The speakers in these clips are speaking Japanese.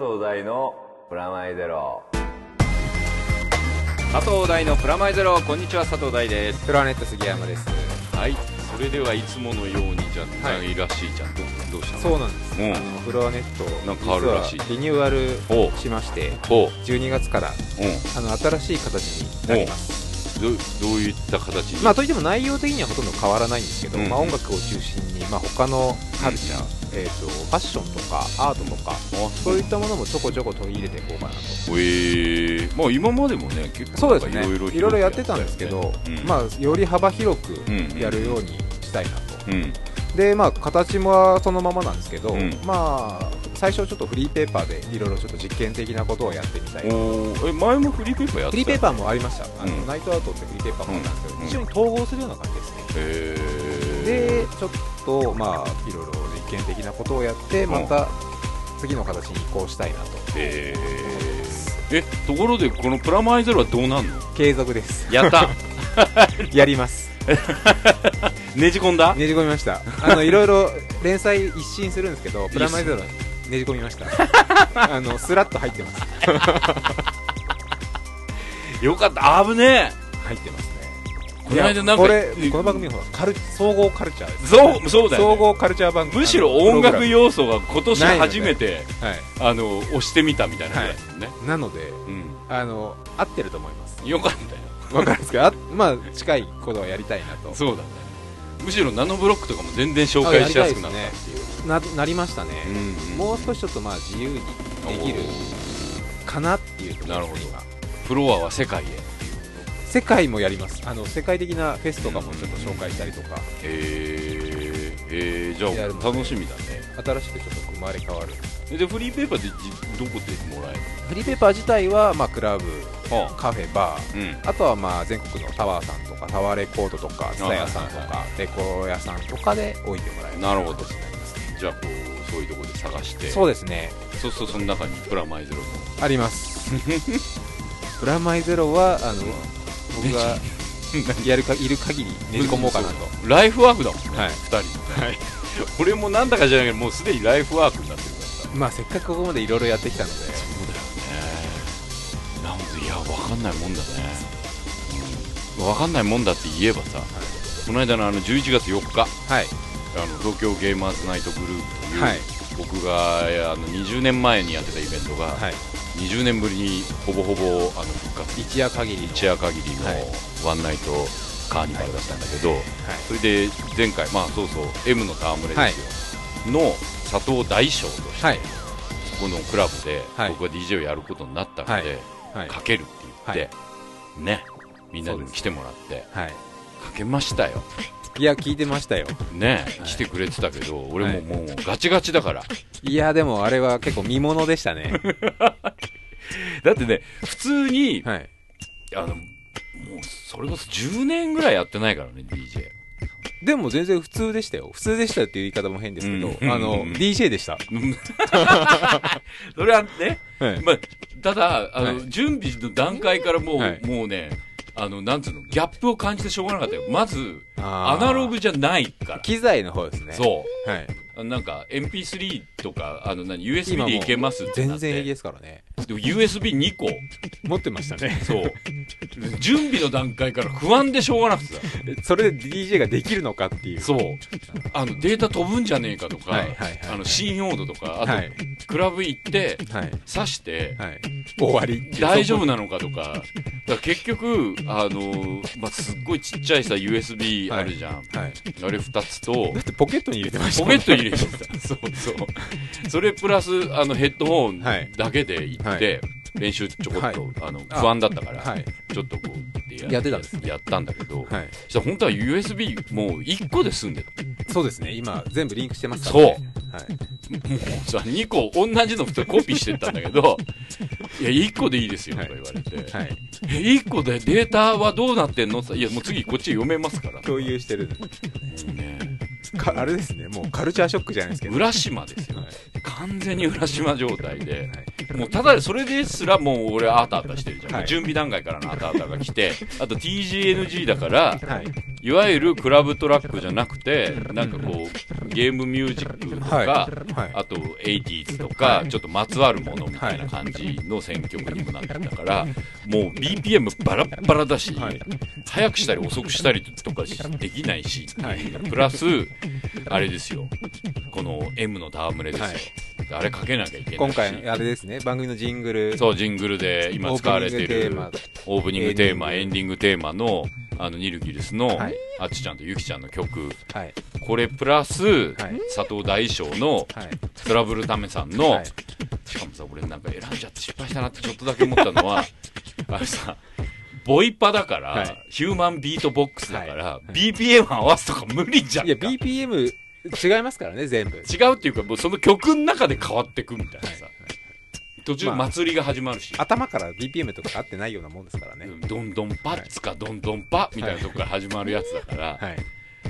藤大のプラマイゼロ。佐藤大のプラマイゼロこんにちは佐藤大です。プラネット杉山です。はい。それではいつものようにじゃないらしいじゃん、どうどうしたの？そうなんです、うん。あのフロアネットなんか変わるらしい。リニューアルしましてほ12月からう、あの新しい形になります。う。ん、どどういった形に、まあといっても内容的にはほとんど変わらないんですけど、うんまあ、音楽を中心に、まあ、他のカルチャー、えー、とファッションとかアートとかあそういったものもちょこちょこ取り入れていこうかなと。えー、まあ今までもね結構そうですね。いろいろやってたんですけど、うん。まあ、より幅広くうんやるようにしたいなと、うん。でまあ形もそのままなんですけど、うん。まあ最初ちょっとフリーペーパーでいろいろちょっと実験的なことをやってみたいえ前もフリーペーパーやってた？フリーペーパーもありました、あのうん Night Out ってフリーペーパーもあったんですけど、うん。一緒に統合するような感じですね、でちょっとまあいろいろ実験的なことをやってまた次の形に移行したいなと。へー。えところでこのプラマイゼロはどうなんの？継続です。やった。やります。ねじ込んだ？ねじ込みました。あのいろいろ 連載一新するんですけどプラマイゼロねじ込みました。あのスラッと入ってます。よかった。危ね入ってます。ねこの間なんかこれこの番組はカル総合カルチャー。ですえそうだよ、ね、総合カルチャー番組。むしろ音楽要素が今年初めて、はい。あの押してみたみたいなぐらい。なのでうあの合ってると思います。んよかったよ。わかるんですけどあまあ近いことをやりたいなと。そうだね。むしろナノブロックとかも全然紹介しやすくなったっていう。ななりましたね、うんもう少しちょっとまあ自由にできるかなっていうところなるほど。今フロアは世界へ世界もやります。あの世界的なフェスとかもちょっと紹介したりとか。えー、えー、じゃあ楽しみだね。新しくちょっと生まれ変わる。えでフリーペーパーでじどこでもらえるフリーペーパー自体は、まあ、クラブのあ。カフェバー。うん。あとはまあ全国のタワーさんとかタワーレコードとかツタヤさんとかレコ屋さんとかで置いてもらえるなるほど。じゃあこうそういうところで探して。そうですね。そうするとその中にプラマイゼロも。あります。プラマイゼロはあの僕が やるかいる限りねじ込もうかなと。ライフワークだもんね、はい。2人のね、俺もなんだかじゃないけどもうすでにライフワークになってるから。さまあせっかくここまでいろいろやってきたので。そうだよね。なんでいや分かんないもんだね、うん、分かんないもんだって言えばさ、この間のあの11月4日。はい。あの東京ゲーマーズナイトグループという、はい。僕があの20年前にやってたイベントが、はい20年ぶりにほぼほぼあの復活。一夜限り。の一夜限りのはい。ワンナイトカーニバルだったんだけど、はい。それで前回、まあそうそう M の戯れですよ、の佐藤大将として、はい。そこのクラブではい。僕が DJ をやることになったので、はい。かけるって言って、ねみんなに来てもらってはい。かけましたよいや聞いてましたよ。ね、はい来てくれてたけど俺もはい。もうガチガチだから。いやでもあれは結構見ものでしたね。だってね普通に、はい。あのもうそれこそ10年ぐらいやってないからね DJ でも全然普通でしたよ。普通でしたっていう言い方も変ですけど、うんあの、うん DJ でした、う んそれはね、はい。まあ、ただあの、はい。準備の段階からもう、はい。もうねあのなんつうのギャップを感じてしょうがなかったよ。まずアナログじゃないから。機材の方ですね。そう。はい。なんか MP3 とかあの何 USB でいけます全然平気ですからねでも USB2 個持ってましたね。そう。準備の段階から不安でしょうがなくてさ。それで DJ ができるのかっていう。そう。あのデータ飛ぶんじゃねえかとか、はいはいはいあの新用度とかあと、はい。クラブ行ってはい。挿して、はい。終わり大丈夫なのかとか、だから結局、あのまあ、すっごいちっちゃいさ、USB あるじゃん。はい。あれ2つとだ、ってポケットに入れてましたポケットに入れてた。そうそう。それプラス、あの、ヘッドホンはい。だけで行って、は練習ちょこっと、はい。あの、不安だったから、はい。ちょっとこうでやってたんですね。やったんだけど、はい。そしたら本当は USB もう1個で済んでた。そうですね今全部リンクしてますからね。はい。もうさ、2個同じの普通コピーしてったんだけど、いや、1個でいいですよとか言われて、はい。え、1個でデータはどうなってんのっていや、もう次こっち読めますから。共有してる。ねかあれですね。もうカルチャーショックじゃないですけど。浦島ですよ。はい。完全に浦島状態で、もうただでそれですらもう俺あたあたしてるじゃん。はい。準備段階からのあたあたが来て、あと TGNG だから、はい。いわゆるクラブトラックじゃなくてなんかこうゲームミュージックとか、はい。はい。あと 80s とか、ちょっとまつわるものみたいな感じの選曲にもなってたから、もう BPM バラッバラだし、はい。早くしたり遅くしたりとかできないし、プラス あれですよ。この M の戯れですよ、はい。あれかけなきゃいけないし。今回あれですね。番組のジングル。そうジングルで今使われてるオープニングテーマ。エンディングテーマのあのニルギルスの、はい。あっちちゃんとゆきちゃんの曲。はい。これプラス、はい。佐藤大将のはい。トラブルためさんの、はい。しかもさ俺なんか選んじゃって失敗したなってちょっとだけ思ったのは あれさボイパだから、はい。ヒューマンビートボックスだから、はい。BPM 合わすとか無理じゃんいやか BPM 違いますからね全部。違うっていうかもうその曲の中で変わってくみたいなさ、途中まあ祭りが始まるし、頭から BPM とか合ってないようなもんですからね。うんどんどんパッツかどんどんパみたいなとこから始まるやつだから、はい。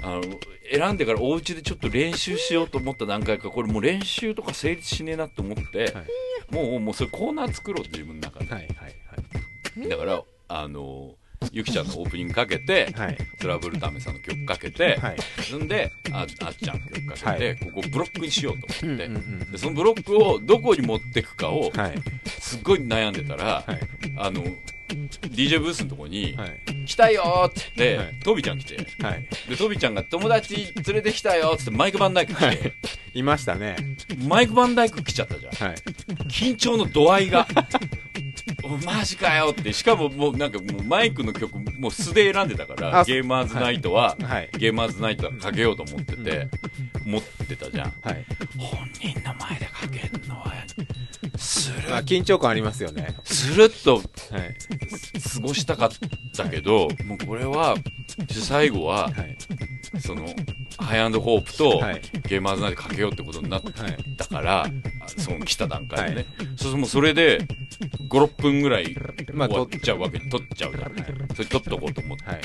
あの選んでからお家でちょっと練習しようと思った段階からこれもう練習とか成立しねえなと思って、はい。もうもうそれコーナー作ろうって自分の中で、はいはい。だからあのゆきちゃんのオープニングかけて、はい。トラブルタメさんの曲かけて、はい。そんでああっちゃんの曲かけて、はい。ここブロックにしようと思って、うんうんうんでそのブロックをどこに持ってくかをはい。すっごい悩んでたら、はい。あの DJ ブースのとこにはい「来たよ!」って言って、はい。トビちゃん来て。はい。でトビちゃんが「友達連れてきたよ!」っつってマイク・バンダイク来て、はい。いましたね。マイク・バンダイク来ちゃったじゃん。はい。緊張の度合いが。おマジかよって。しかももうなんかもうマイクの曲もう素で選んでたからあゲーマーズナイトは、はい。ゲーマーズナイトはかけようと思ってて、持ってたじゃん。はい。本人の前でかけるのはスルまあ緊張感ありますよね。スルッとはい。過ごしたかったけどもうこれは最後ははい。そのハイアンドホープとはい。ゲーマーズナイトかけようってことになっはいたから、あその来た段階でね、はい。そうもうそれで56分ぐらいまあ終わっちゃうわけに取っちゃうじゃん、それ取っとこうと思って。たはい。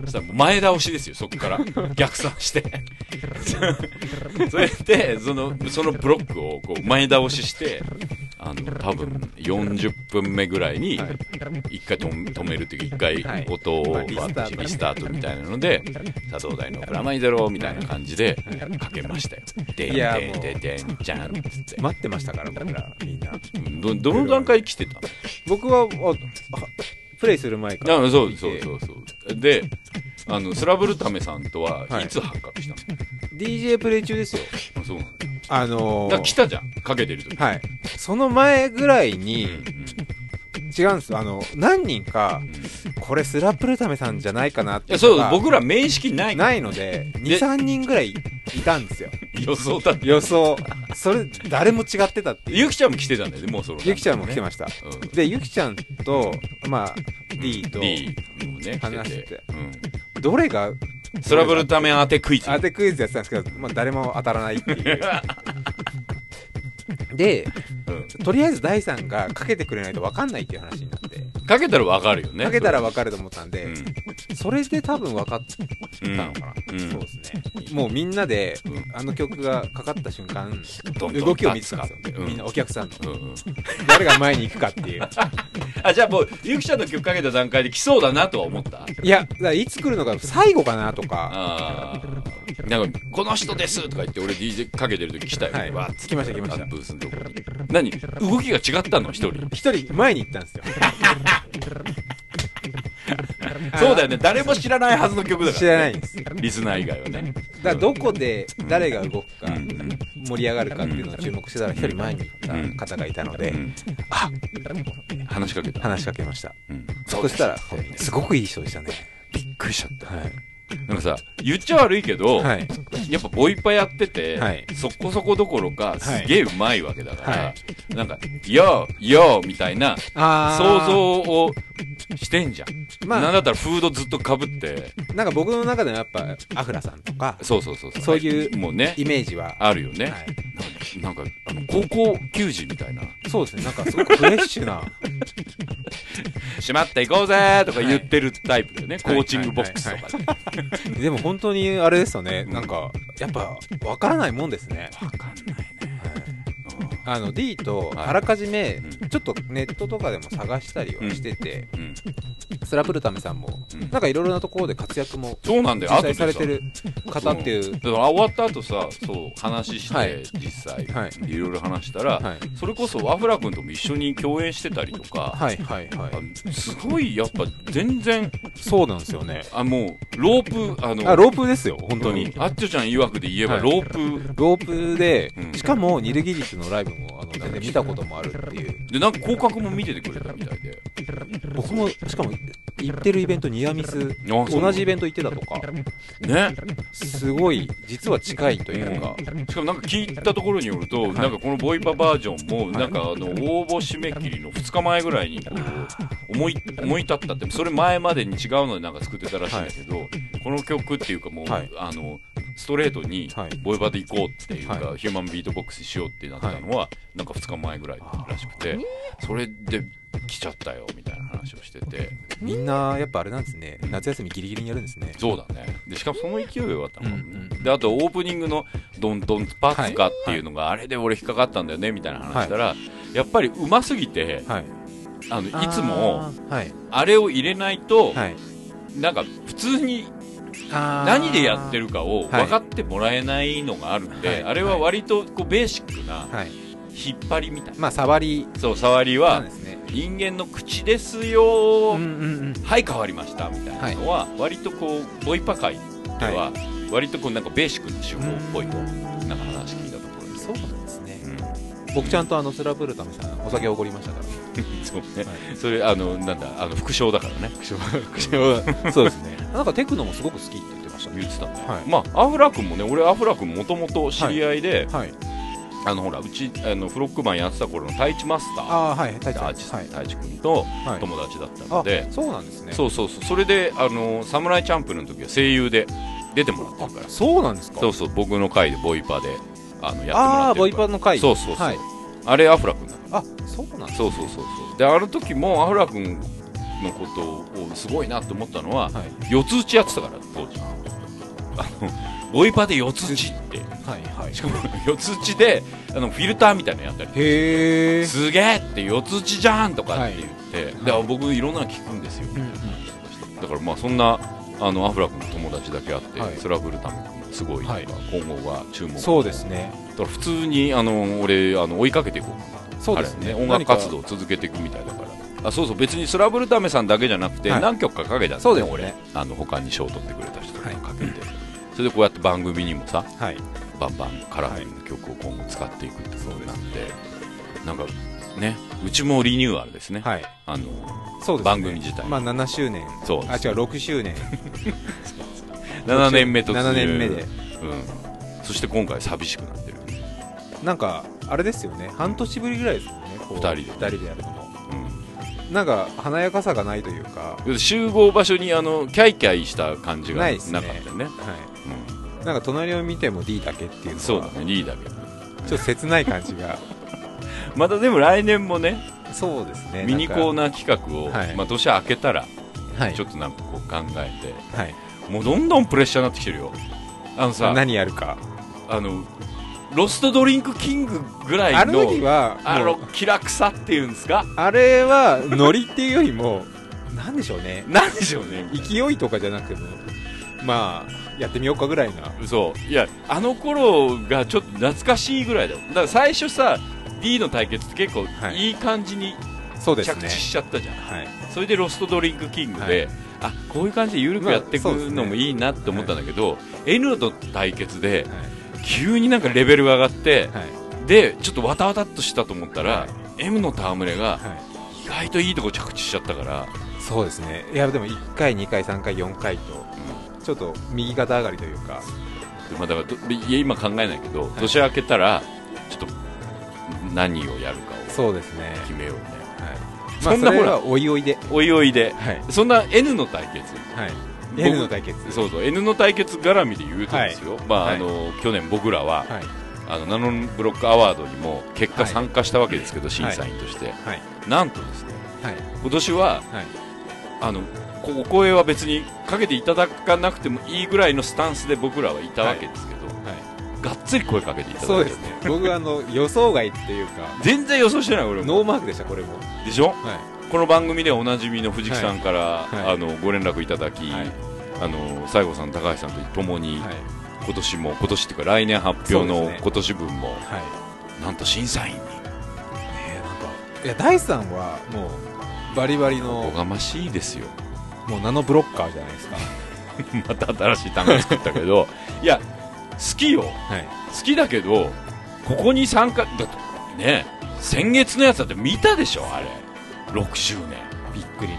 そしたらもう前倒しですよそこから。逆算して それでそのそのブロックをこう前倒ししてあの多分40分目ぐらいにはい。一回止め止めるっていうか一回はい。音をまあリスタートリスタートみたいなので佐藤大のプラマイゼロみたいな感じでかけましたよ。でんでんでんでんじゃん。っつって。待ってましたから僕らみんな。どどの段階来てたの？僕はああプレイする前からあそうそうそうそう。で、あの、スラブルタメさんとははい。いつ発覚したの、DJ プレイ中ですよ。あそうなんだ。あのだからー来たじゃん、かけてる時。はい。その前ぐらいうんに違うんですよ。あの何人かうん。これスラプルタメさんじゃないかなっていや、そう、うのが僕ら面識ないから。ないので23人ぐらいいたんですよ。予想だって。予想それ誰も違ってたっていうゆきちゃんも来てたんだよね、もうその。ゆきちゃんも来てましたうんでゆきちゃんとまあ D と D もね、来話しててて。うん。どれが？スラブルタメ当てクイズ。当てクイズやってたんですけど、まあ、誰も当たらないっていうで うんとりあえず第3がかけてくれないと分かんないっていう話になってかけたらわかるよね。かけたら分かると思ったんで、うん。それで多分分かったのかな、うん。そうですね。もうみんなで、うん。あの曲がかかった瞬間動きを見てたんですよ、うん。みんなお客さんの。誰が前に行くかっていう。あ、じゃあもう、ゆきちゃんの曲かけた段階で来そうだなとは思った？いやいつ来るのが最後かなとか。なんか、この人ですとか言って、俺 DJ かけてる時来たよ。はい。わ来ました来ました。ブースのとこに。何？動きが違ったの？一人。一人前に行ったんですよ そうだよね。誰も知らないはずの曲だから、ね。知らないんですリスナー以外はね。だからどこで誰が動くか盛り上がるかっていうのを注目してたら一人前に行った方がいたのでうんあ話しかけた。話しかけましたうんそしたらすごくいい人でしたねびっくりしちゃった。はいなんかさ、言っちゃ悪いけど、はい。やっぱボイパやってて、はい。そこそこどころか、すはい。げえうまいわけだから、はなんか、よーよーみたいなあ想像をしてんじゃん。まあ。なんだったらフードずっとかぶって、なんか僕の中ではやっぱアフラさんとかそうそうそうそう。そういうもうねイ、メージは。あるよね。はい。ななんか、あの、高校球児みたいな、そうですね。なんかすごくフレッシュな。しまっていこうぜーとか言ってるタイプだよね。コはい。ーチングボックスとかで。でも本当にあれですよねなんかやっぱわからないもんですねわかんないね。あの D とはい。あらかじめうん。ちょっとネットとかでも探したりはしてて、うん。スラブルタメさんもうん。なんかいろいろなところで活躍もそうなんだよ。実際されてる方っていう。だから終わった後さそう話して、はい。実際、はい。い、ろいろ話したら、はい。それこそワフラ君とも一緒に共演してたりとか、はいはいはい。あすごいやっぱ全然そうなんですよね。あもうロープあのあロープですよ本当に、うん。あっちょちゃん曰くで言えばはい。ロープ、ロープで、うん。しかもニルギリスのライブ見たこともあるっていう。でなんか広角も見ててくれたみたいで。僕もしかも行ってるイベントニアミス同じイベント行ってたとか。ね。すごい実は近いというか、しかもなんか聞いたところによると、なんかこのボイパバージョンも、なんかあの応募締め切りの2日前ぐらいにこう思い思い立ったって、それ前までに違うのでなんか作ってたらしいんだけど、この曲っていうかもう、はい。あのストレートにはい。ボイパで行こうっていうか、はヒューマンビートボックスしようってなったのは、なんか2日前ぐらいらしくて、それで来ちゃったよみたいな話をしてて、みんなやっぱあれなんですね。夏休みギリギリにやるんですね。そうだね。で、しかもその勢いが良かったもんね。うんうん。で、あとオープニングのドンドンパッツカっていうのが、あれで俺引っかかったんだよね、みたいな話したら、やっぱりうますぎて、はい。あの、いつも、あれを入れないと、はい。なんか普通に何何でやってるかをはい。分かってもらえないのがあるんで、はい。あれは割とこうベーシックなはい。引っ張りみたいな。まあ触り。そう、触りは人間の口ですよ、うんうんうん。はい、変わりました、みたいなのは、割とこう、ボイパ界では、割とこうなんかベーシックな手法っぽいと、なんか話聞僕ちゃんとあのスラブルタメさんお酒おごりましたから。そうね、はそれあのなんだあの副賞だからね。そうですね。なんかテクノもすごく好きって言ってました。ね言ってたね、はい。まあアフラ君もね俺アフラ君もともと知り合いで、はい。あのほらうちあのフロックマンやってた頃の太一マスター。ああはい太一太一はい。太一君とはい。友達だったので、あそうなんですね。そうそうそう。それであのサムライチャンプルの時は声優で出てもらってるから。そうなんですか。そうそう僕の回でボイパであのやってもらってるからパの回。そうそうそう、はい。あれアフラ君だあそうなんですそうそうそうそう。であの時もアフラ君のことをすごいなと思ったのは、はい。四つ打ちやってたから当時。あのボイパで四つ打ちって。はいはい。しかも四つ打ちであのフィルターみたいなのやったりへえすげえって四つ打ちじゃんとかって言って、はい。であ僕いろんなの聞くんですよ、だからまあそんなあのアフラ君の友達だけあって、はい。スラブルタメすごい、はい。今後が注目そうですね。だから普通にあの俺あの追いかけていこうかな。そうですね。彼音楽活動を続けていくみたいだから。あそうそう。別にスラブルタメさんだけじゃなくて、はい。何曲かかけたんだそうですね。俺あの他に賞を取ってくれた人とかはいかけて、それでこうやって番組にもさはい。バンバンカラフルな曲を今後使っていくってことになって、なんかねうちもリニューアルですね、はい。あのね。番組自体。まあ7周年。そうあ違う6周年 7年目突入。7年目で。うん、そして今回寂しくなってる、なんかあれですよね。半年ぶりぐらいですよね。こう二人で二人でやるのも。うん。なんか華やかさがないというか。集合場所にあのキャイキャイした感じがなかったよね。はうん。いなんか隣を見ても D だけっていうのは。そうだねリーダーけどちょっと切ない感じが。またでも来年もねそうですね。ミニコーナナー企画を、はい。まあ、年明けたらーはい。ちょっとなんかこう考えて、はいもうどんどんプレッシャーになってきてるよ。あのさ何やるか。あのロストドリンクキングぐらいのあの時はあの気楽さっていうんですか？あれはノリっていうよりもなんでしょうね。なんでしょうね。勢いとかじゃなくてもまあやってみようかぐらいな。そういやあの頃がちょっと懐かしいぐらいだよ。だから最初さ D の対決って結構はい。いい感じに着地しちゃったじゃん、はい。それでロストドリンクキングで、あこういう感じで緩くやっていくのもいいなって思ったんだけど、N と対決では急になんかレベルが上がってい、はい。でちょっとわたわたっとしたと思ったら、はい。M の戯れがはい。意外といいとこ着地しちゃったから、そうですね。いやでも1回2回3回4回とちょっと右肩上がりというか。でまあ、だからどいや今考えないけど、年明けたらちょっと何をやるかを決めようね。はいまあそんなほらおいおいで。おいおいで。はい。そんな N の対決。はい。僕 N の対決。そうそう。N の対決絡みで言うとですよ、まあ、はい。あの去年僕らは、はい。あのナノンブロックアワードにも結果はい。参加したわけですけど、審査員として、はい。なんとですねはい。今年ははい。あのこお声は別にかけていただかなくてもいいぐらいのスタンスで僕らはいたわけですけど、がっつり声かけていただいてそうです。ね僕あの予想外っていうか全然予想してない俺も。ノーマークでしたこれも。でしょ？はこの番組でおなじみの藤木さんから、はい。はい。あのご連絡いただき、はい。あの西郷さん高橋さんとともに、今年も今年っていうか来年発表の今年分も、はい。なんと審査員に。えーなんかいや大さんはもうバリバリおのがましいですよ。もうナノブロッカーじゃないですか。また新しい単語作ったけど。いや好きよ。はい。好きだけどここに参加だってね先月のやつだって見たでしょあれ。6周年。びっくりの。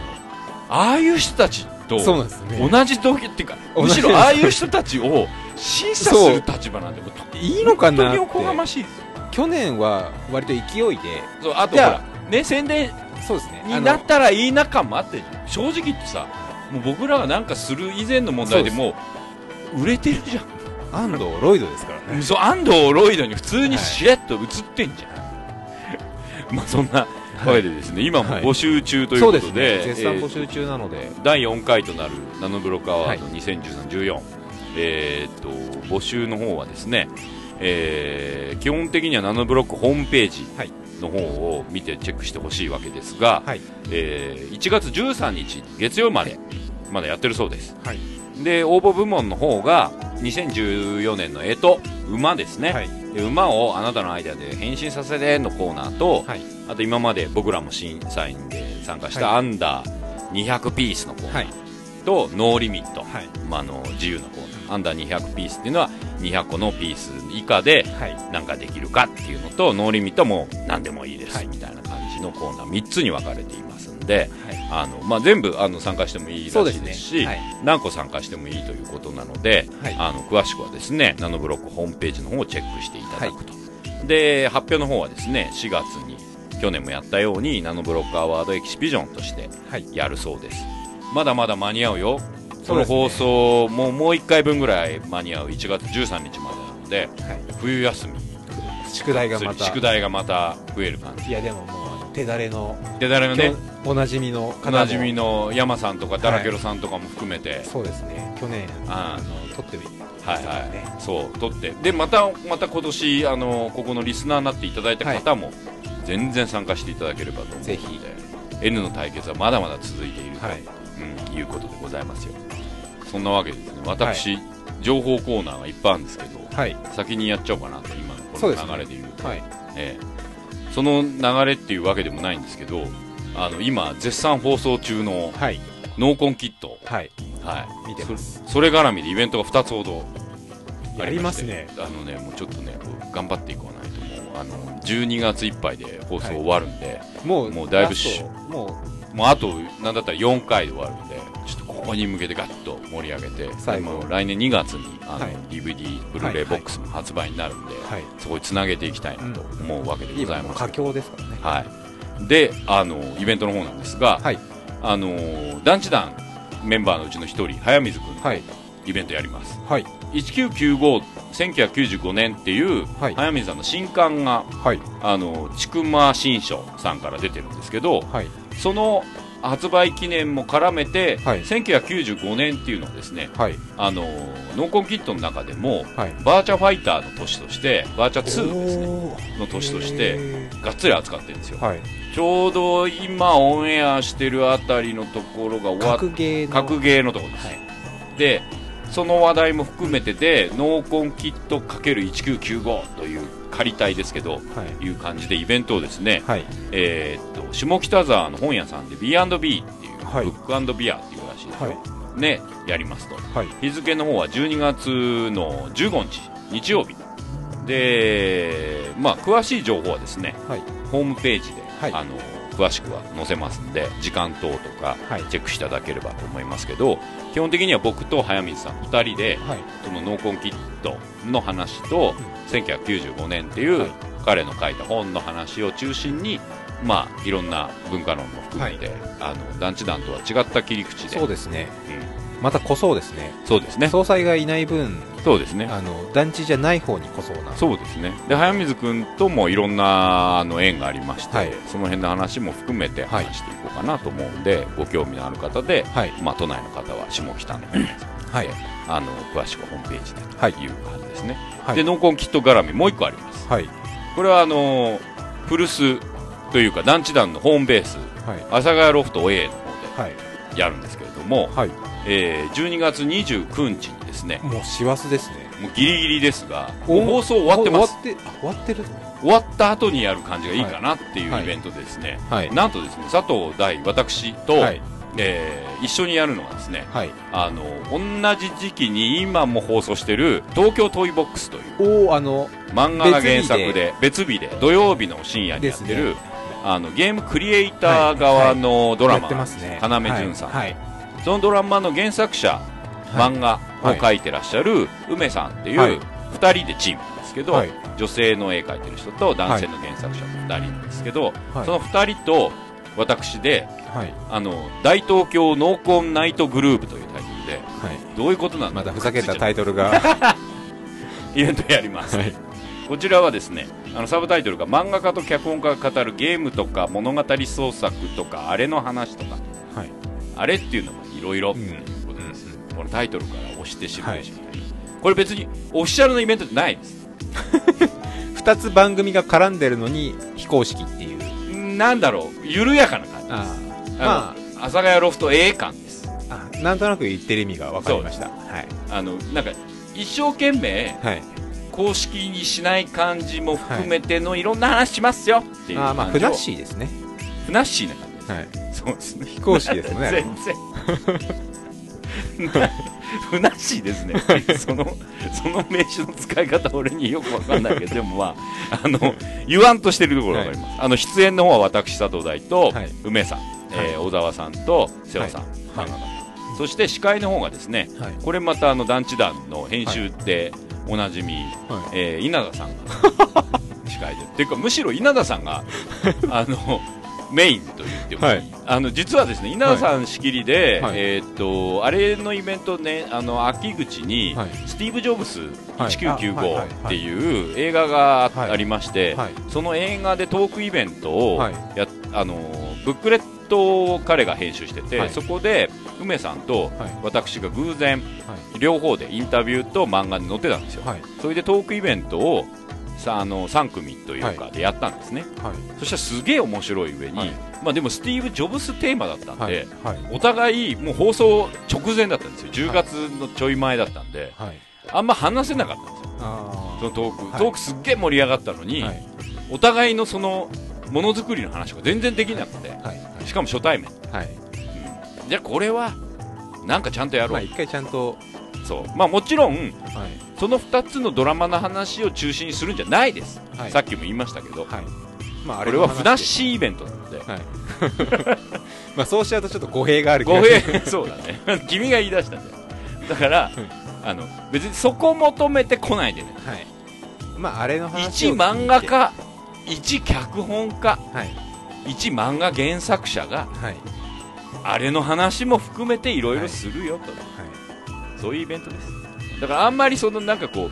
ああいう人たちと同じ時っていうかむしろああいう人たちを審査する立場なんていいのかなって。本当におこがましいですよ。去年は割と勢いで。そうあとほらね宣伝そうですね。になったらいい仲間って正直言ってさもう僕らがなんかする以前の問題でもう売れてるじゃん安藤ロイドですからね。そう安藤ロイドに普通にしれっと映ってんじゃん、まあそんなわけでですね、今も募集中ということで。すでね。絶賛えー募集中なので。第4回となるナノブロックアワードは2013-14、えーっと募集の方はですね、えー基本的にはナノブロックホームページはい。の方を見てチェックしてほしいわけですが、はい。えー1月13日月曜までまだやってるそうです。はい。で応募部門の方が2014年の干支馬ですね、はい。で馬をあなたのアイデアで変身させてのコーナーと、はい。あと今まで僕らも審査員で参加したはい。アンダー200ピースのコーナーはい。とノーリミット、はい。まあ、あの自由なコーナー。アンダー200ピースっていうのは200個のピース以下ではい。何かできるかっていうのとノーリミットはもう何でもいいです、はい。みたいな感じのコーナー。3つに分かれていますんではい。あの、まあ、全部あの参加してもいいらしいですしね。はい。何個参加してもいいということなので、はい。あの詳しくはですね nanoblock ホームページの方をチェックしていただくと、で発表の方はですね4月に去年もやったようにナノブロックアワードエキシビジョンとしてはい。やるそうです。まだまだ間に合うよ。この放送もうもう1回分ぐらい間に合う。1月13日までなのではい。冬休み。宿題がまた。宿題がまた増える感じ。いやでももう手だれので誰のね。おなじみのおなじみの山さんとかダラケロさんとかも含めて、そうですね。去年ああの撮ってみはいはい、そう取って。でまたまた今年あのここのリスナーになっていただいた方も、全然参加していただければと思うのでぜひ。N の対決はまだまだ続いていると、はい。うん、いうことでございますよ。そんなわけでですね私、情報コーナーがいっぱいあるんですけどはい。先にやっちゃおうかなと今のこの流れで言うと。はい。ええその流れっていうわけでもないんですけどあの今絶賛放送中のはい。濃紺キット、はい。はい、見てます。そそれ絡みでイベントが2つほどやりますね。あのねもうちょっとね頑張っていこうないと。もうあの12月いっぱいで放送終わるんで、もうもうだいぶしトももうあとなんだったら4回で終わるんでちょっとここに向けてガッと盛り上げて最後。来年2月にあの、はい。DVD ブルーレイボックスも発売になるんで、うはい。そこにつなげていきたいなと思うわけでございます、佳境ですからね。はい、であのイベントの方なんですが、はい。あの団地団メンバーのうちの一人早水君はい。イベントやります。はい。1995 1995年っていう、はい。早水さんの新刊がはい。あのちくま新書さんから出てるんですけどはい。その発売記念も絡めて、はい。1995年っていうのはですねはい。あのノーコンキットの中でもはい。バーチャファイターの年としてバーチャ2ですねねの年としてがっつり扱ってるんですよ。はい。ちょうど今オンエアしてるあたりのところが終わっ格ゲーの。格ゲーのところです、はい。でその話題も含めてでノーコンキット ×1995 という仮体ですけどはい。いう感じでイベントをですね、はい。えーっと下北沢の本屋さんで B&B っていう、はい。ブックビアっていうらしいですよ、はい。ねやりますと。はい。日付の方は12月の15日日曜日。でまあ詳しい情報はですねはい。ホームページで、はい。あの詳しくは載せますんで時間等とかはい。チェックしていただければと思いますけど、基本的には僕と早水さん2人ではい。そのノーコンキットの話と、1995年っていう、はい。彼の書いた本の話を中心に、まあ、いろんな文化論も含めて、あの団地団とは違った切り口で。そうですね。うん。また濃そうですね。そうですね。総裁がいない分そうですね。あの団地じゃない方に濃そうな。そうですね。で早水君ともいろんなあの縁がありまして、はい。その辺の話も含めてはい。話していこうかなと思うんで、ご興味のある方で、はいまあ、都内の方は下北ので、はい。あの詳しくはホームページではいという感じですね、はい。で濃紺キット絡みもう一個あります。はい。これはあの古巣というか団地団のホームベース。はい。阿佐ヶ谷ロフト A の方はい。でやるんですけれども、はい。えー12月29日にですねもう師走ですね。もうギリギリですが放送終わってます。終わってあ終わってる。終わった後にやる感じがいいかなっていうはい。イベントでですね、はい。なんとですね佐藤大私と、はい。えー一緒にやるのはですねはい。あの同じ時期に今も放送してる東京トイボックスというおおあの漫画が原作で別日で。土曜日の深夜にやってる、ねあのゲームクリエイター側のドラやマってますね。要潤さん、はい。そのドラマの原作者、はい。漫画を描いてらっしゃる梅さんっていうはい。2人でチームなんですけど、はい。女性の絵描いてる人と男性の原作者の2人なんですけど、はい。その2人と私ではい。あの大東京濃紺ナイトグループというタイトルではい。どういうことなんだ？またふざけたタイトルが。イベントやります、はい。こちらはですねあのサブタイトルが漫画家と脚本家が語るゲームとか物語創作とかあれの話とか。はい。あれっていうのもいろいろうことです、このタイトルから押して知るべし。みたい。な、これ別にオフィシャルのイベントじゃないです。二つ番組が絡んでるのに非公式っていう。なんだろう。緩やかな感じああまの阿佐ヶ谷ロフト A 感です。ああなんとなく言ってる意味が分かりました。はい。あのなんか一生懸命はい公式にしない感じも含めてのい。ろんな話しますよ。っていうあーまあ感じをふなっしーですね。ふなっしーな感じ。です、はい。そうですね。非公式ですね全然。ふなっしーですね。そのその名詞の使い方俺によくわかんないけどでもまああの言わんとしてるところがわかります、あの出演の方は私佐藤大とはい。梅さん、えー小沢さんと瀬尾さん、はい。そして司会の方がですねはい。これまたあの団地団の編集っておなじみ、はい。えー稲田さんが。司会で。っていうかむしろ稲田さんがあのメインと言ってもいい、はい。あの実はですね稲田さん仕切りで、はい。えーっとあれのイベントねあの秋口に、はい。スティーブ・ジョブスはい。1995っていう映画があ,、はいりまして、はい。その映画でトークイベントをはい。や、あのブックレットを彼が編集してて、はい。そこで梅さんとはい。私が偶然はい。両方でインタビューと漫画に載ってたんですよ、はい。それでトークイベントをさあの3組というかはでやったんですね、はい。そしたらすげえ面白い上に、はい。まあ、でもスティーブ・ジョブステーマだったんで、はい。はい。お互いもう放送直前だったんですよ。10月のちょい前だったんで、はい。あんま話せなかったんですよ。あそのトーク、はい。トークすっげえ盛り上がったのに、はい。お互いのそのものづくりの話が全然できなくて、はいしかも初対面、はい。じゃあこれはなんかちゃんとやろう、まあ一回ちゃんと。そう。まあもちろんはい。その2つのドラマの話を中心にするんじゃないです、はい。さっきも言いましたけど、はい。まああこれはふなっいしーイベントなので、はい。まあそうしちゃうとちょっと語弊がある気語がする弊 そうだね。君が言い出したんだよ。だから、あの別にそこ求めてこないでね。はい。まああれの話一漫画家一脚本家。はい一漫画原作者がはい。あれの話も含めていろいろするよと、はそういうイベントです。だからあんまりそのなんかこ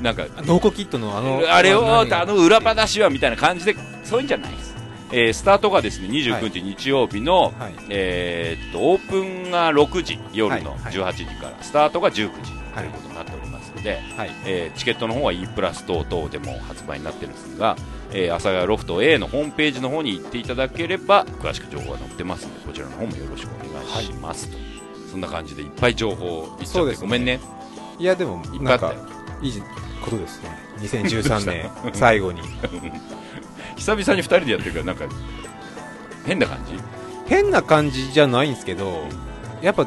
うなんかいノーコキットのあのあれをあの裏話はみたいな感じでそういうんじゃないです、えースタートがですね29日日曜日の、はい。えーっとオープンが6時夜のはい。はい。18時から、スタートが19時とはいいうことになってで、はい。えーチケットの方は E プラス等々でも発売になってるんですが、えー、阿佐ヶ谷ロフト A のホームページの方に行っていただければ詳しく情報が載ってますのでこちらの方もよろしくお願いします、とそんな感じでいっぱい情報言っちゃって、そうですね。ごめんね。いやでもいっぱいあったよいいことですね。2013年 最後に。久々に2人でやってるからなんか変な感じ？変な感じじゃないんですけどやっぱ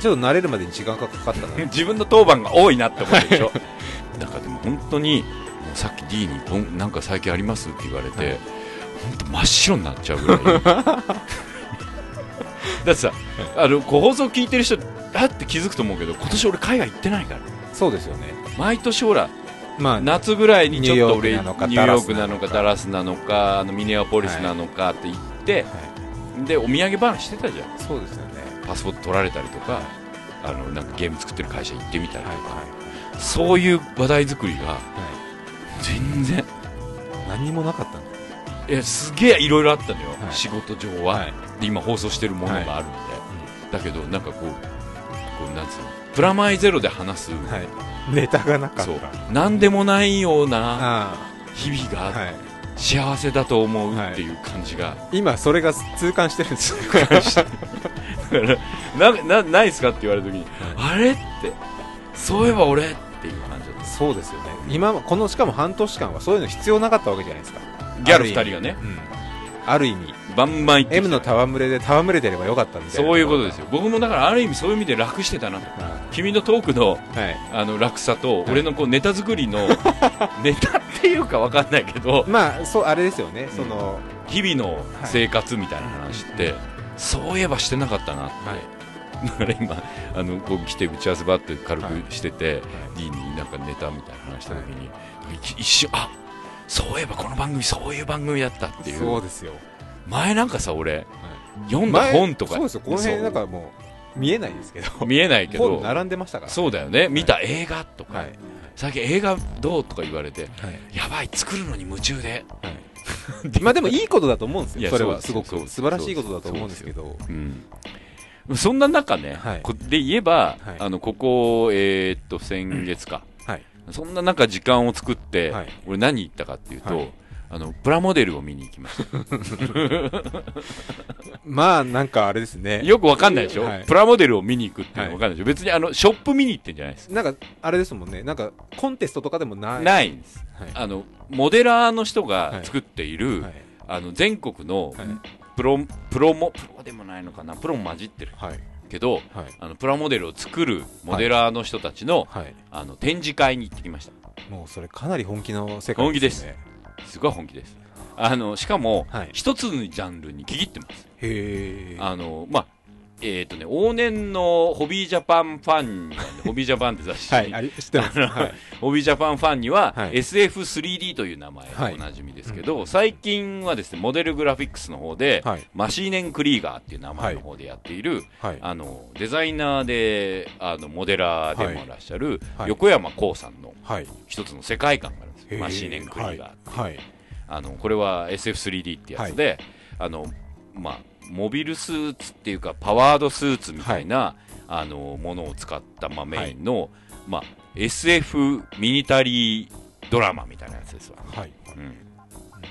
ちょっと慣れるまでに時間がかかったな。自分の当番が多いなって思うでしょ。だからでも本当にもうさっき D にどんなんか最近ありますって言われて、はい。本当真っ白になっちゃうぐらい。だってさあのご放送聞いてる人だって気づくと思うけど今年俺海外行ってないから。そうですよね。毎年ほらまあ夏ぐらいにちょっと俺ニューヨークなのかダダラスなのか。あのミネアポリスなのかって言って、はでお土産話してたじゃん。い、そうですよねパスポート取られたりとかあのなんかゲーム作ってる会社行ってみたりとか、はいはそういう話題作りがい。は全然。い何にもなかったんだえすげえいろいろあったのよ、はい。仕事上は、はい。で今放送してるものがあるんで、だけどなんかこうこうなんつうの？プラマイゼロで話す、はい。ネタがなかった。そう。なんでもないようなあ日々が幸せだと思うっていう感じが、今それが痛感してるんですよ だからななないですか？って言われた時に、あれ？ってそういえば俺っていう感じだった。そうですよね。今はこのしかも半年間はそういうの必要なかったわけじゃないですか。ギャル二人がね。ある意味。バンバン言ってき M たの戯れで戯れてればよかったみたいな。そういうことですよ。僕もだからある意味そういう意味で楽してたな。とは君のトークのいはい。あの楽さと俺のこうネタ作りの ネタっていうかわかんないけど。まあそうあれですよね。その日々の生活みたいな話ってそういえばしてなかったなはい。だから今あのこう来て打ち合わせばって軽くしてて、ディーンになんかネタみたいな話した時に、一一瞬あそういえばこの番組そういう番組だったっていう。そうですよ。前なんかさ俺読んだ前本とか。そうですよ。この辺なんかもう見えないですけど。見えないけど。本並んでましたから。そうだよね。見た映画とか、はい最近映画どうとか言われてはい。やばい作るのに夢中で、まあでもいいことだと思うんですよ。それは。すごく。素晴らしいことだと思うんですけど。うん、そんな中ね、で言えば、はい。あのここ、えーっと先月か、はい。そんな中時間を作って、はい。俺何言ったかっていうと、はいあのプラモデルを見に行きました。まあなんかあれですね。よくわかんないでしょ、はい。プラモデルを見に行くっていうのわかんないでしょ、別にあのショップ見に行ってんじゃないですなんかあれですもんね。なんかコンテストとかでもない。ないんです。はい。あのモデラーの人が作っている、はい。あの全国のはい。プロプロもプロでもないのかな？プロも混じってる。はい。けどはい。あのプラモデルを作るモデラーの人たちの,、はい。あの展示会に行ってきました。もうそれかなり本気の世界ですよね。すごい本気です。あのしかもはい。一、つのジャンルに切ってます。へえあのまあえっ、とね往年のホビージャパンファンにはねホビージャパンって雑誌、はいあり知ってます。はい。ホビージャパンファンには、はい。SF3D という名前ではい。おなじみですけど、最近はですねモデルグラフィックスの方で、はい。マシーネン・クリーガーっていう名前の方でやっている、はい。あのデザイナーであのモデラーでもいらっしゃる、はい。横山光さんのはい。一つの世界観がマシーネン・クリーガーはい。あのこれは SF3D ってやつで、あのまあ、モビルスーツっていうかパワードスーツみたいな、あのものを使った、まあ、メインの、まあ、SF ミニタリードラマみたいなやつですわ、はい。うん、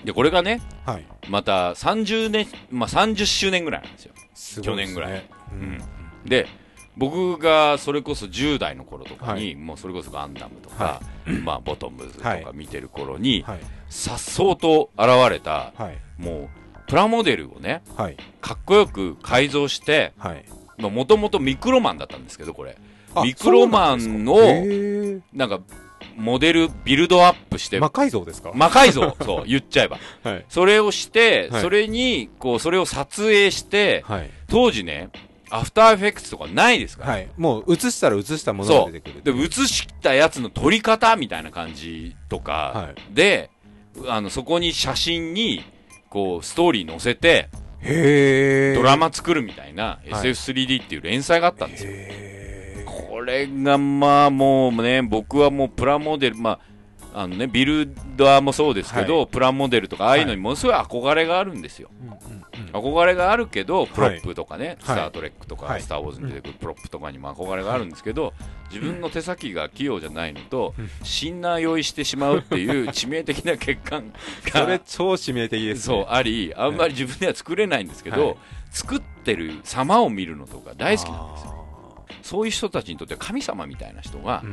でこれがねはい。また30年、まあ、30周年ぐらいなんですよ。ね。去年ぐらい。うん。で僕がそれこそ10代の頃とかに、はい。もうそれこそガンダムとか、はまあ、ボトムズとはい。か見てる頃にはい。さっそうと現れたはい。もうプラモデルをねはい。かっこよく改造してはい。もともとミクロマンだったんですけどこれ。あミクロマンのなんか？モデルビルドアップしてー魔改造ですか？魔改造 そう言っちゃえば。はい。それをして、はい。それにこうそれを撮影してはい。当時ねアフターエフェクツとかないですから、はい。もう映したら映したものが出てくる。で映したやつの撮り方みたいな感じとか、はであのそこに写真にこうストーリー載せてへえドラマ作るみたいなはい。SF3D っていう連載があったんですよ。へこれがまあもうね、僕はもうプラモデル、まあ、あのね、ビルダーもそうですけど、はプラモデルとかああいうのにものすごい憧れがあるんですよ。うんうん憧れがあるけど、プロップとかね、スター・トレックとか、はい。スター・ウォーズに出てくるプロップとかにも憧れがあるんですけど、自分の手先が器用じゃないのと、シンナー酔いしてしまうっていう 致命的な欠陥それが、超致命的ですね。そう、あり、あんまり自分では作れないんですけど、はい。作ってる様を見るのとか大好きなんですよ。あそういう人たちにとっては神様みたいな人が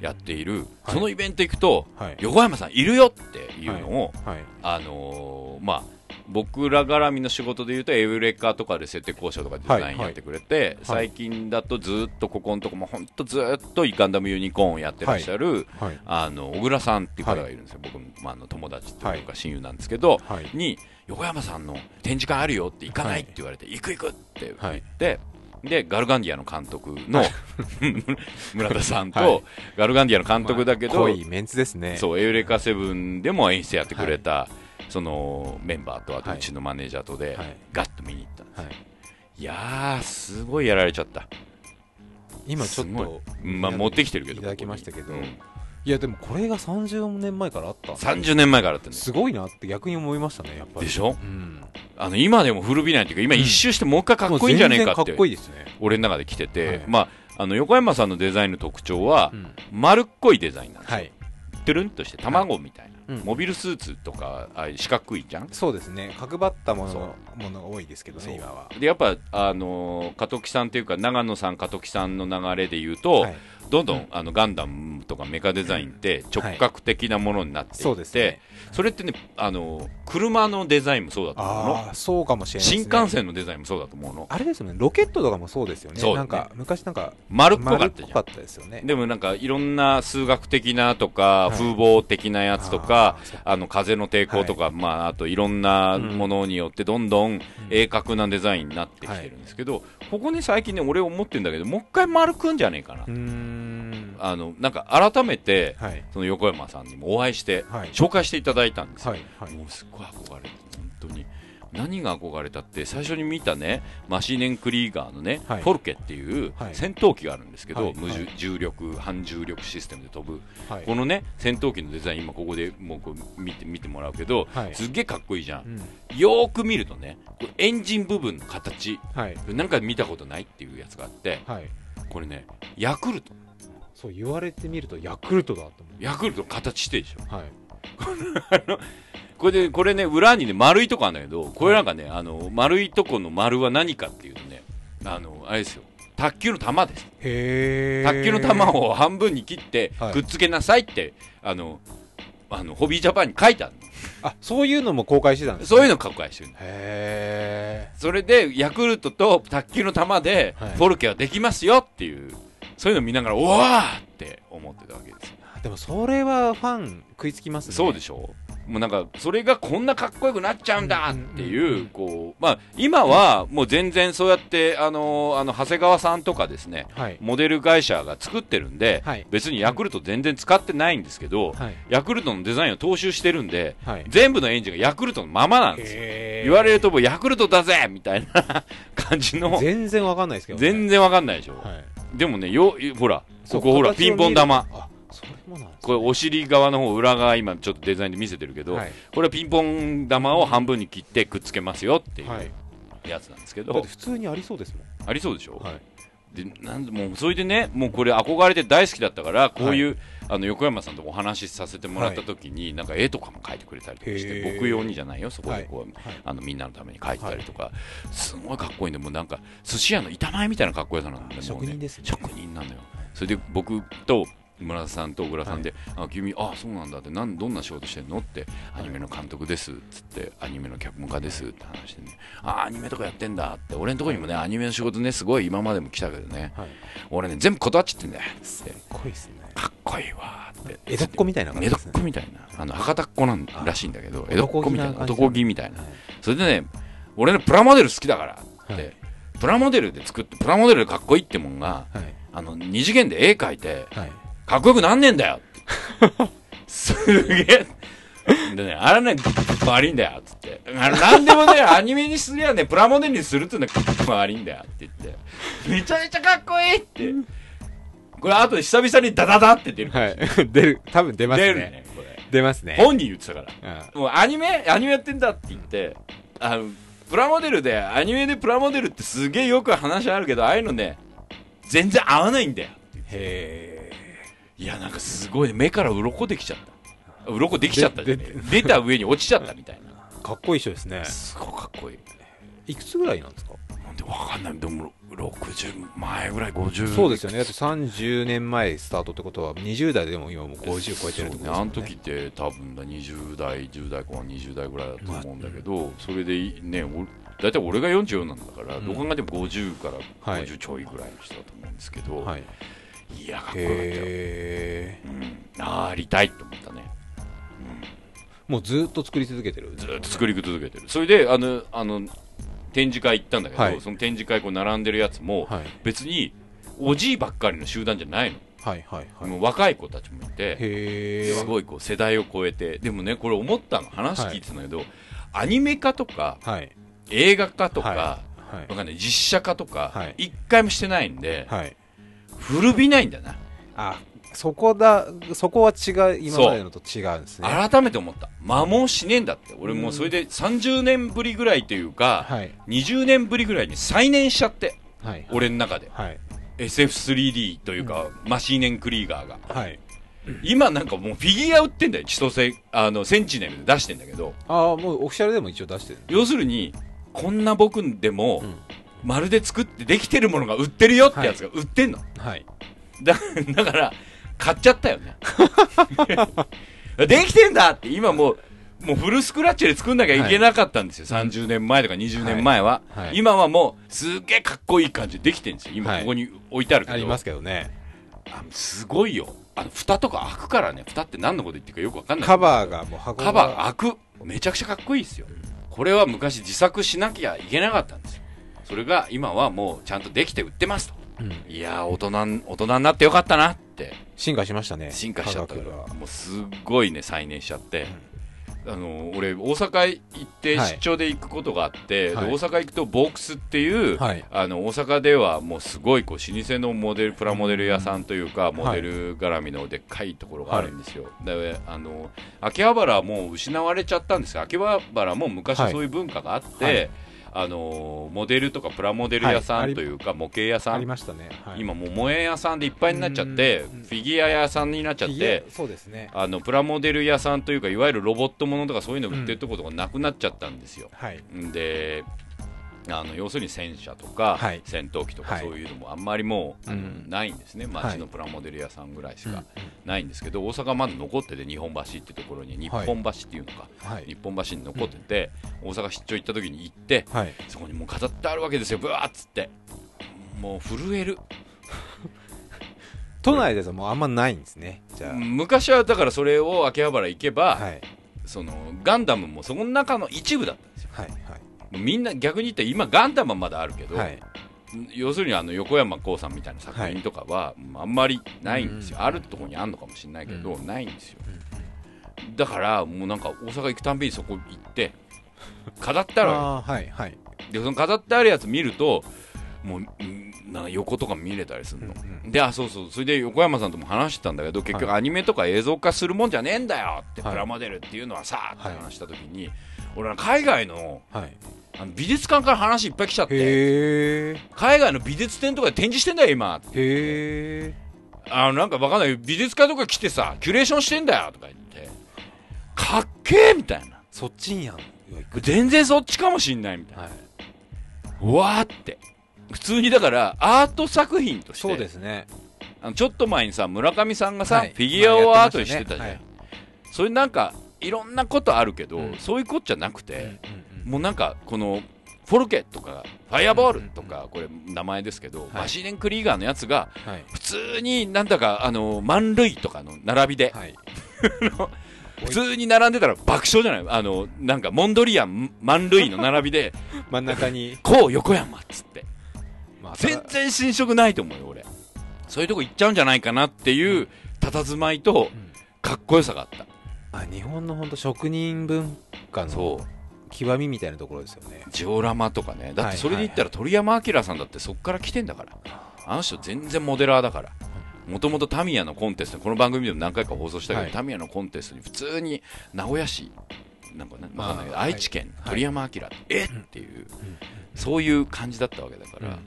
やっている、はい。そのイベント行くと、はい。横山さんいるよっていうのを、はい。あのーまあ、僕ら絡みの仕事でいうとエウレカとかで設定交渉とかデザインやってくれて、最近だとずっとここのとこも本当ずっとガンダムユニコーンをやってらっしゃる、はいあの小倉さんっていう方がいるんですよ、僕の,、まあ、あの友達というか親友なんですけど、はい。に横山さんの展示会あるよって行かないって言われて、行く行くって言って、でガルガンディアの監督の 村田さんと、はい。ガルガンディアの監督だけど、濃いメンツですね。そう、エウレカセブンでも演出やってくれた、そのメンバーと、あとはいうちのマネージャーとで、はい。ガッと見に行ったんです。はい。い、やー、すごいやられちゃった。今ちょっとまあ、持ってきてるけど。いただきましたけど。うんいやでもこれが30年前からあった。30年前からあったんですすごいなって逆に思いましたねやっぱり。でしょ？うん。あの今でも古びないっていうか今一周してもう一回かっこいいんじゃねえかもう全然かってっこいいですね。俺の中で来てて、はい。まああの横山さんのデザインの特徴は、うん。丸っこいデザインなんですよ、はい。トゥルンとして卵みたいな、うん。モビルスーツとかあ四角いじゃん？そうですね。角張ったもそのものが多いですけどね、今は。でやっぱあのー、加藤さんというか長野さん加藤さんの流れで言うと、はいどんどん、うん。あのガンダムとかメカデザインって直角的なものになっていって、そうですね。それってねあの車のデザインもそうだと思うの？そうかもしれない新ね。幹線のデザインもそうだと思うの？あれですよね、ロケットとかもそうですよね。そうだね。なんか、昔なんか、丸っこか丸ったじゃん。ですよね。でもなんかいろんな数学的なとか、はい。風貌的なやつとかあの風の抵抗とか、まあ、あといろんなものによってどんどん鋭角なデザインになってきてるんですけど、ここね最近ね俺思ってるんだけどもう一回丸くんじゃねえかな。あのなんか改めてはい。その横山さんにもお会いしてはい。紹介していただいたんですよ、はい。はい。もうすっごい憧れて本当に何が憧れたって最初に見たねマシーネン・クリーガーのね、はいフォルケっていうはい戦闘機があるんですけど、はい無重力半重力システムで飛ぶはい。このね戦闘機のデザイン今ここでもうこう見て見てもらうけど、はいすっげえかっこいいじゃん、うん。よーく見るとねエンジン部分の形はい。なんか見たことないっていうやつがあってはい。これねヤクルトそう言われてみるとヤクルトだと思ヤクルトの形してるでしょ。う。はい。これでこれね裏にね丸いとこあるんだけどこれなんかねあの丸いとこの丸は何かっていうとねあのあれですよ。卓球の球ですへ卓球の球を半分に切ってはい。くっつけなさいって、あのあのホビージャパンに書いてあるあ、そういうのも公開してたんですののそういうのを書くしてるの。へそれでヤクルトと卓球の球ではい。フォルケはできますよっていう、そういうのを見ながらおわーって思ってたわけです。でもそれはファン食いつきますね。そうでしょ？もうなんかそれがこんなかっこよくなっちゃうんだっていう,、こうまあ、今はもう全然そうやってあのあの長谷川さんとかですねはい。モデル会社が作ってるんで、はい別にヤクルト全然使ってないんですけど、はい。ヤクルトのデザインを踏襲してるんではい。全部のエンジンがヤクルトのままなんですよ言われるともうヤクルトだぜみたいな 感じの全然わかんないですけどね。全然わかんないでしょ、はい。でもねよほらここほらピンポン玉これお尻側の方裏側今ちょっとデザインで見せてるけど、はい。これはピンポン玉を半分に切ってくっつけますよっていはい。うやつなんですけだど、って普通にありそうですもありそうでしょ、ん。はい。でなんでもうそれでねもうこれ憧れて大好きだったからこういう、あの横山さんとお話しさせてもらった時に、なんか絵とかも描いてくれたりとかして僕用にじゃないよそこでこう、はい。あのみんなのために描いてたりとか、すごいかっこいいんでもうなんか寿司屋の板前みたいなかっこよさなんで職人ですね。職人なんだよ。それで僕と村田さんと小倉さんで、あ君あそうなんだってなんどんな仕事してんの？ってアニメの監督ですっつってアニメの脚本家ですって話してねあアニメとかやってんだって俺のとこにもねアニメの仕事ねすごい今までも来たけどね。はい。俺ね全部断っちゃってんだよ。っつってかっこいいですね。かっこいいわーって江戸っ子みたいな感じ江戸っ。子みたいなあの博多っ子なんらしいんだけど江戸っ子みたいな男気みたいなそれでね俺ねプラモデル好きだからって、はいプラモデルで作ってプラモデルでかっこいいってもんがはい。あの二次元で絵描いてはい。かっこよくなんねえんだよすげえでね、あれね、悪いんだよ、つって。なんでもね、アニメにすりゃね、プラモデルにするってのは悪いんだよ、って言って。めちゃめちゃかっこいいって。これ、あと久々にダダダって出る。はい。出る、多分出ますね。出るね、これ。出ますね。本人言ってたから。うんもうアニメ、アニメやってんだって言って、あの、プラモデルで、アニメでプラモデルってすげえよく話あるけど、ああいうのね、全然合わないんだよ。へいや、なんかすごいね、目から鱗できちゃった。鱗できちゃったねで出た上に落ちちゃったみたいな。ーかっこいい人ですね。すごいかっこいい。いくつぐらいなんですか？なんでわかんない。でも、60前ぐらい、50。そうですよね。だって30年前スタートってことは、20代でも今もう50超えてるってことですね、よね。あの時って多分だ20代10代後半20代ぐらいだと思うんだけど、それでねお大体俺が44なんだから、うんどう考えても50からはい50ちょいぐらいの人だと思うんですけど、はい。い、やかっこよかったよ、へうん、ありたいと思ったねーもうずっと作り続けてる。ずっと作り続けてるそれであのあの展示会行ったんだけど、はい。その展示会こう並んでるやつも、はい。別におじいばっかりの集団じゃないの、はいはいはい。もう若い子たちもいてすごいこう世代を超えて。でもねこれ思ったの話聞いてたんだけど、アニメ化とかはい。映画化とか、はい。わかんない実写化とか、はい。一回もしてないんで、はい。古びないんだな、あ、そこだ、そこは違う、今までのと違うんですね。改めて思った摩耗しねえんだって俺もうそれで30年ぶりぐらいというか、はい。20年ぶりぐらいに再燃しちゃってはい。俺の中ではい。SF3D というか、マシーネン・クリーガーが。はい。今なんかもうフィギュア売ってんだよ。千歳、あの、センチネルで出してんだけど、ああ、もうオフィシャルでも一応出してる。要するに、こんな僕でも、うんまるで作ってできてるものが売ってるよってやつが売ってんの。はい。だ だから、買っちゃったよね。できてんだって、今もう、もうフルスクラッチで作んなきゃいけなかったんですよ。30年前とか20年前は。はいはい今はもう、すっげえかっこいい感じでできてるんですよ。今はいここに置いてあるけど。ありますけどね。あすごいよ。あの、蓋とか開くからね。蓋って何のこと言ってるかよくわかんない。カバーがもう箱がカバー開く。めちゃくちゃかっこいいですよ。これは昔自作しなきゃいけなかったんですよ。それが今はもうちゃんとできて売ってますと。うんいやー、大人、大人になってよかったなって。進化しましたね。進化しちゃったから、もうすっごいね、再燃しちゃって。あの俺、大阪行ってはい出張で行くことがあって、はい。で大阪行くとボックスっていう、はい。あの大阪ではもうすごいこう老舗のモデルプラモデル屋さんというか、モデル絡みのでっかいところがあるんですよ、であの秋葉原はもう失われちゃったんですが秋葉原も昔はい。そういう文化があって、はいあのモデルとかプラモデル屋さはいんというか、模型屋さありん、ましたね。はい今もう萌え屋さんでいっぱいになっちゃって、うんフィギュア屋さんになっちゃってそうですね。あのプラモデル屋さんというかいわゆるロボットものとかそういうの売ってるところとかなくなっちゃったんですよ、はい。んであの要するに戦車とか、はい。戦闘機とかはい。そういうのもあんまりもう、ないんですね。はい。街のプラモデル屋さんぐらいしうんかないんですけど、大阪まだ残ってて日本橋っていうところに日本橋っていうのか、はい。日。本橋に残ってて、大阪出張行った時に行ってはい。そこにもう飾ってあるわけですよ。ブワーっつって。もう震える。都内ですもうあんまないんですね。じゃ昔はだからそれを秋葉原行けば、あ。はい。そのガンダムもその中の一部だったんですよ。はい。もうみんな逆に言ったら今ガンダムはまだあるけど、はい。要するにあの横山光さんみたいな作品とかは、あんまりないんですよ、うん。あるところにあるのかもしれないけど、うないんですよ、だからもうなんか大阪行くたんびにそこ行って 飾ってあるはい。はい。けでその飾ってあるやつ見るともううんなんか横とか見れたりするの、うんであそうそう。それで横山さんとも話してたんだけど結局はアニメとか映像化するもんじゃねえんだよって、はい。プラモデルっていうのはさってはい話した時に、俺は海外のはい。あの美術館から話いっぱい来ちゃって。海外の美術展とかで展示してんだよ今。へえ。あのなんかわかんない。美術館とか来てさキュレーションしてんだよとか言って。かっけえみたいな。そっちんやん。全然そっちかもしんないみたいな、はい。うわーって。普通にだからアート作品として。そうですね。あのちょっと前にさ村上さんがさ、はい。フィギュアをアートにしてたじゃん、まあやってそうい。うなんかいろんなことあるけど、うん。そういうことじゃなくて、ましたねはいもうなんかこのフォルケとかファイアボールとかこれ名前ですけど、い。マシーネン・クリーガーのやつがはい。普通になんだかあの満塁とかの並びではい。普通に並んでたら爆笑じゃない？あのなんかモンドリアン満塁の並びで 真ん中に、こう横山っつって。まあ全然侵食ないと思うよ俺。そういうとこ行っちゃうんじゃないかなっていう佇まいとうん。かっこよさがあった。あ日本の本当職人文化その極みみたいなところですよね。ジオラマとかね。だってそれで言ったら鳥山明さんだってそっから来てんだから。あの人全然モデラーだから。もともとタミヤのコンテストこの番組でも何回か放送したけど、はい。タミヤのコンテストに普通に名古屋市なんかねわかんない。けどあー愛知県はい。鳥山明、えっっていう、そういう感じだったわけだから、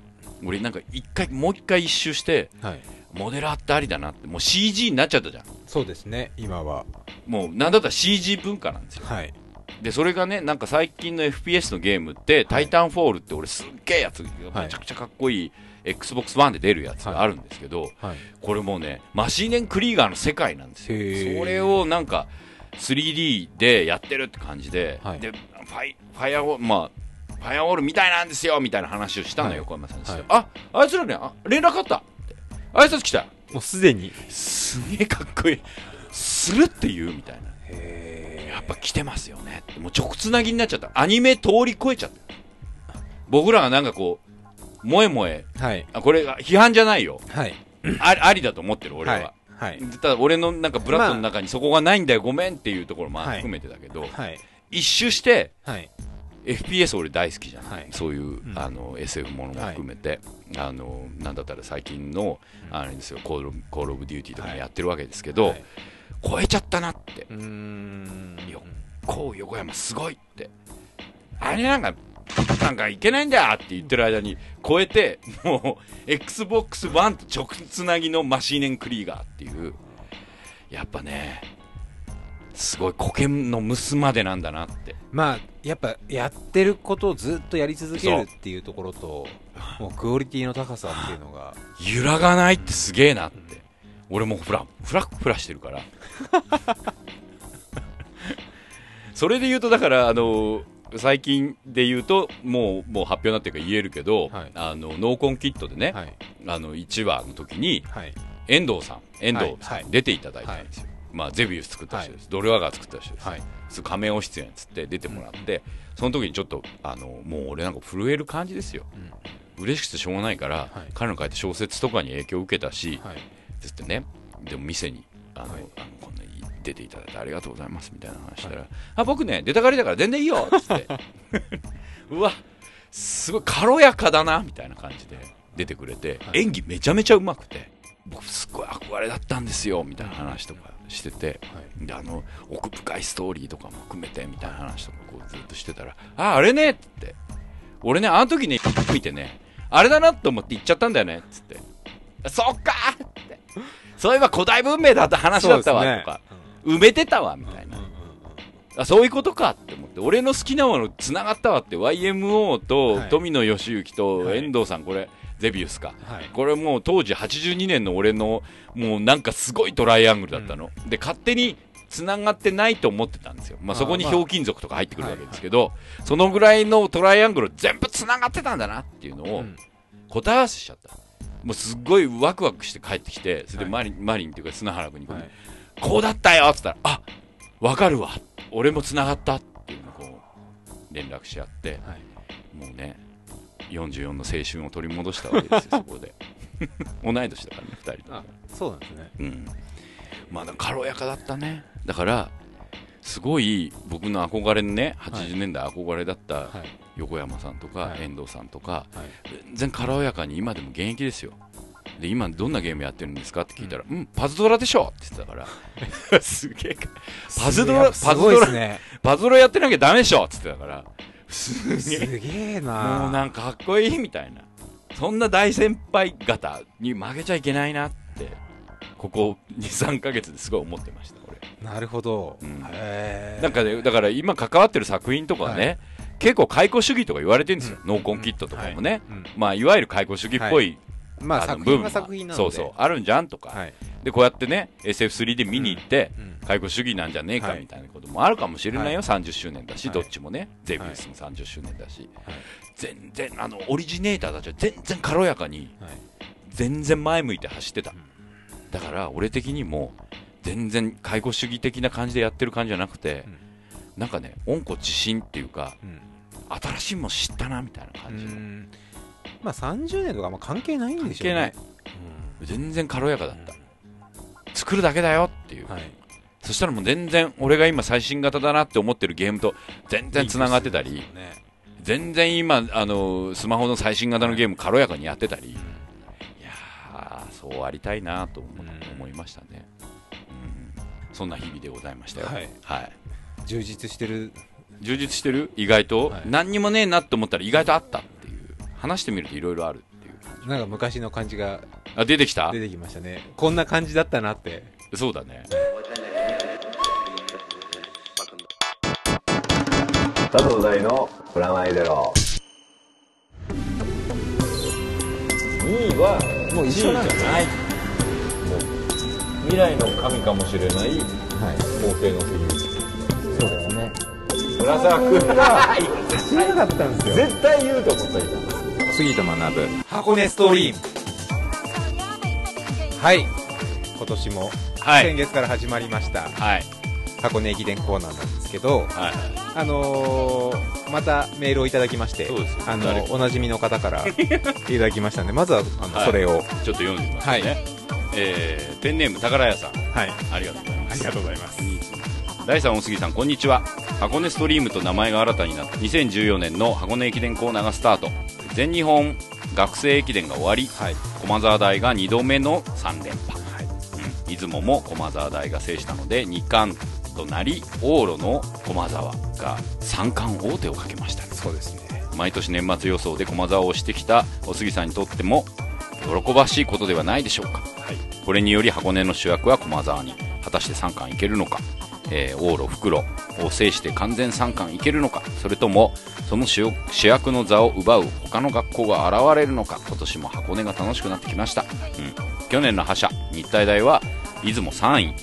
俺なんか一回もう一回一周してはい。モデラーってありだなってもう CG になっちゃったじゃん。そうですね今は。もうなんだったら CG 文化なんですよ。はいでそれがねなんか最近の FPS のゲームって、タイタンフォールって俺すっげえやつめちゃくちゃかっこいい XBOX1 で出るやつがあるんですけど、はい。これもうねマシーネン・クリーガーの世界なんですよ。それをなんか 3D でやってるって感じで、はい。でファイファイアウォールまあファイアウォールみたいなんですよみたいな話をしたのよ、はい。横山さんにして、はい。ああいつらねあ連絡あった。って挨拶来た。もうすでに。すげえかっこいい。するって言うみたいな。へやっぱ来てますよね。もう直つなぎになっちゃった。アニメ通り越えちゃった。僕らがなんかこう萌え萌え。えはい。あこれが批判じゃないよ。はい。ありありだと思ってる俺は、はい。はい。ただ俺のなんかブラッドの中にそこがないんだよごめんっていうところもはい。含めてだけど、はい。一周して FPS 俺大好きじゃん、はい。そういう、ん。あの SF ものも含めて、あのなんだったら最近のあれですよ Call Call of Duty とかもやってるわけですけど、はい超えちゃったなって。うーんよこう横山すごいって。あれなんかなんかいけないんだよって言ってる間に超えて、もう、Xbox One と直つなぎのマシーネンクリーガーっていう、やっぱね、すごいコケの蒸までなんだなって。まあやっぱやってることをずっとやり続けるっていうところともうクオリティの高さっていうのが。揺らがないってすげえなって。俺もフラ、フラフラしてるから。それで言うと、だから、あの、最近で言うと、もう、もう発表になってるから言えるけど、はい。あの、ノーコンキットでね、はい。あの、1話の時に、はい。遠藤さん、遠藤さん、出ていただいたんですよ。まあ、ゼビウス作った人です。ドルワガー作った人です。はい。仮面を出演っつって出てもらって、その時にちょっと、あの、もう俺なんか震える感じですよ。嬉しくてしょうがないから、はい。彼の書いた小説とかに影響を受けたし、はいつってね、でも店に、あの、はい。あのこんなに出ていただいてありがとうございますみたいな話したら、あ、僕ね、出たがりだから全然いいよっつって、うわ、すごい軽やかだなみたいな感じで出てくれて、はい。演技めちゃめちゃうまくて、僕すごい憧れだったんですよみたいな話とかしてて、で、あの、奥深いストーリーとかも含めてみたいな話とかこうずっとしてたら、あ、あれねって、俺ね、あの時ね、見てね、あれだなと思って言っちゃったんだよねっつって、そっかーって。そういえば古代文明だった話だったわ、とか、埋めてたわ、みたいな。あ、そういうことかって思って、俺の好きなもの繋がったわって、YMO とはい富野義行とはい遠藤さん、これ、ゼビウスか。はいこれもう当時82年の俺の、もうなんかすごいトライアングルだったの。で、勝手に繋がってないと思ってたんですよ。まああそこにまあひょうきん族とか入ってくるわけですけど、そのぐらいのトライアングル全部繋がってたんだなっていうのを、うん答え合わせしちゃった。もうすっごいワクワクして帰ってきて、それではいマリン、マリンっていうか砂原君にこう、はいこうだったよっつったら、あわかるわ。俺も繋がったっていうのをこう、連絡し合って、はいもうね、44の青春を取り戻したわけですよ、そこで。同い年だからね、二人と。そうなんですねうん。まあ、軽やかだったね。だから、すごい僕の憧れのね、80年代憧れだったはい横山さんとかはい遠藤さんとか、はい全然軽やかに今でも現役ですよ。で、今どんなゲームやってるんですかって聞いたら、うん、パズドラでしょって言ってたから、すげえか。パズドラ、すパズドラねパズドラやってなきゃダメでしょって言ってたから、すすげえ。げえなもうなんかかっこいいみたいな。そんな大先輩方に負けちゃいけないなって、ここ2、3ヶ月ですごい思ってました、俺。なるほど、うん。なんかね、だから今関わってる作品とかね、結構解雇主義とか言われてるんですよ。うん。ノーコンキットとかもね。うん。まあ、いわゆる解雇主義っぽい、まああの作品は作品なので。そうそう、あるんじゃんとか。はい。で、こうやってね、SF3 で見に行って、うん。解雇主義なんじゃねえかはい。みたいなこともあるかもしれないよ、はい。30周年だし、はい。どっちもね、ゼビウスも30周年だし、はい。全然、あの、オリジネーターたちは全然軽やかに、はい。全然前向いて走ってた。だから、俺的にも、全然介護主義的な感じでやってる感じじゃなくて、うんなんかね、温故知新っていうか、うん新しいもの知ったな、みたいなう感じの。んまあ30年とかま関係ないんでしょうね関係ない。全然軽やかだった。作るだけだよっていう。うんはいそしたらもう全然、俺が今最新型だなって思ってるゲームと全然繋がってたり、ね全然今、あの、スマホの最新型のゲーム軽やかにやってたり、いやー、そうありたいなと思,、いましたね。うん、そんな日々でございましたよ。はい。はい。充実してる？充実してる？意外と、はい。何にもねえなって思ったら意外とあったっていう。話してみるといろいろあるっていう感じ。なんか昔の感じがあ、出てきた？出てきましたね。こんな感じだったなって。そうだね。佐藤大のプラマイゼロ。2位はもう一緒なんじゃない未来の神かもしれないはい。皇帝の杉そうですね。浦沢君が知らなかったんですよ。絶対言うと思った今。杉と学。ぶ箱根ストリーム。はい。今年もはい。先月から始まりました。はい。箱根駅伝コーナーなんですけどはい。あのー、またメールをいただきましてあの誰おなじみの方からいただきましたんでまずはあの、はい。それを。ちょっと読んでみますね。はいえー、ペンネーム宝屋さん。はい。ありがとうございます。ありがとうございます。第3大杉さんこんにちは。箱根ストリームと名前が新たになった2014年の箱根駅伝コーナーがスタート。全日本学生駅伝が終わり。はい。駒澤大が2度目の3連覇、はい。うん、出雲も駒澤大が制したので2冠となり往路の駒澤が3冠王手をかけました。そうですね。う毎年年末予想で駒沢をしてきたお杉さんにとっても喜ばしいことではないでしょうか、これにより箱根の主役は駒沢に。果たして3冠いけるのか、えー、往路袋を制して完全3冠いけるのか。それともその主主役の座を奪う他の学校が現れるのか。今年も箱根が楽しくなってきました、うん、去年の覇者日体大は出雲3位、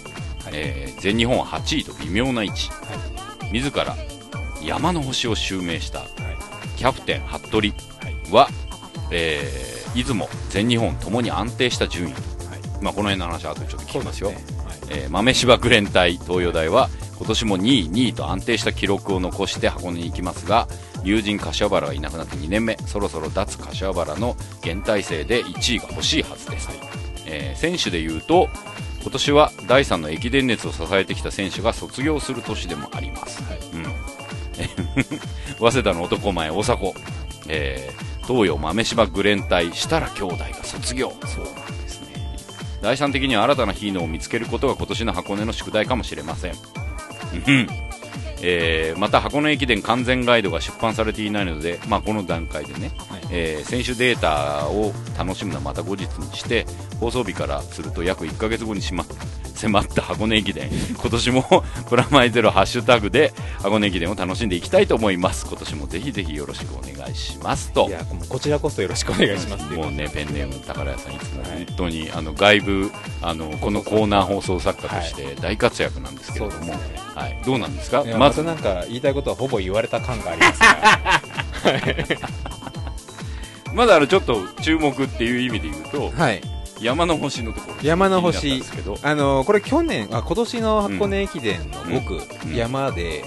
えー全日本8位と微妙な位。置、自ら山の星を襲名した。キャプテン服部は、えー出雲全日本ともに安定した順位、まあ、この辺の話は後でちょっと聞きますよ。えー豆柴グレン隊東洋大は今年も2位、2位と安定した記録を残して箱根に行きますが友人柏原がいなくなって2年目。そろそろ脱柏原の現体制で1位が欲しいはずです、えー選手でいうと今年は第3の駅伝熱を支えてきた選手が卒業する年でもあります、うん、早稲田の男前大迫、えー東洋豆柴グレン隊設楽兄弟が卒業。そうなんですね。第三的には新たなヒーノーを見つけることが今年の箱根の宿題かもしれません。うん。えーまた箱根駅伝完全ガイドが出版されていないので、まあ、この段階でね、えー選手データを楽しむのはまた後日にして放送日からすると約1ヶ月後にしま迫った箱根駅伝。今年も プラマイゼロハッシュタグで箱根駅伝を楽しんでいきたいと思います。今年もぜひぜひよろしくお願いします。と。いやこちらこそよろしくお願いします。もうね、ペンネーム宝屋さん、いつも本当に、あの外部あの、このコーナー放送作家として大活躍なんですけれども、そうですね。はい、どうなんですか？まず。なんか言いたいことはほぼ言われた感がありますが まだあのちょっと注目っていう意味で言うと、はい山の星のところ、山の星。あのこれ去年あ今年の箱根駅伝の5区、うん山で、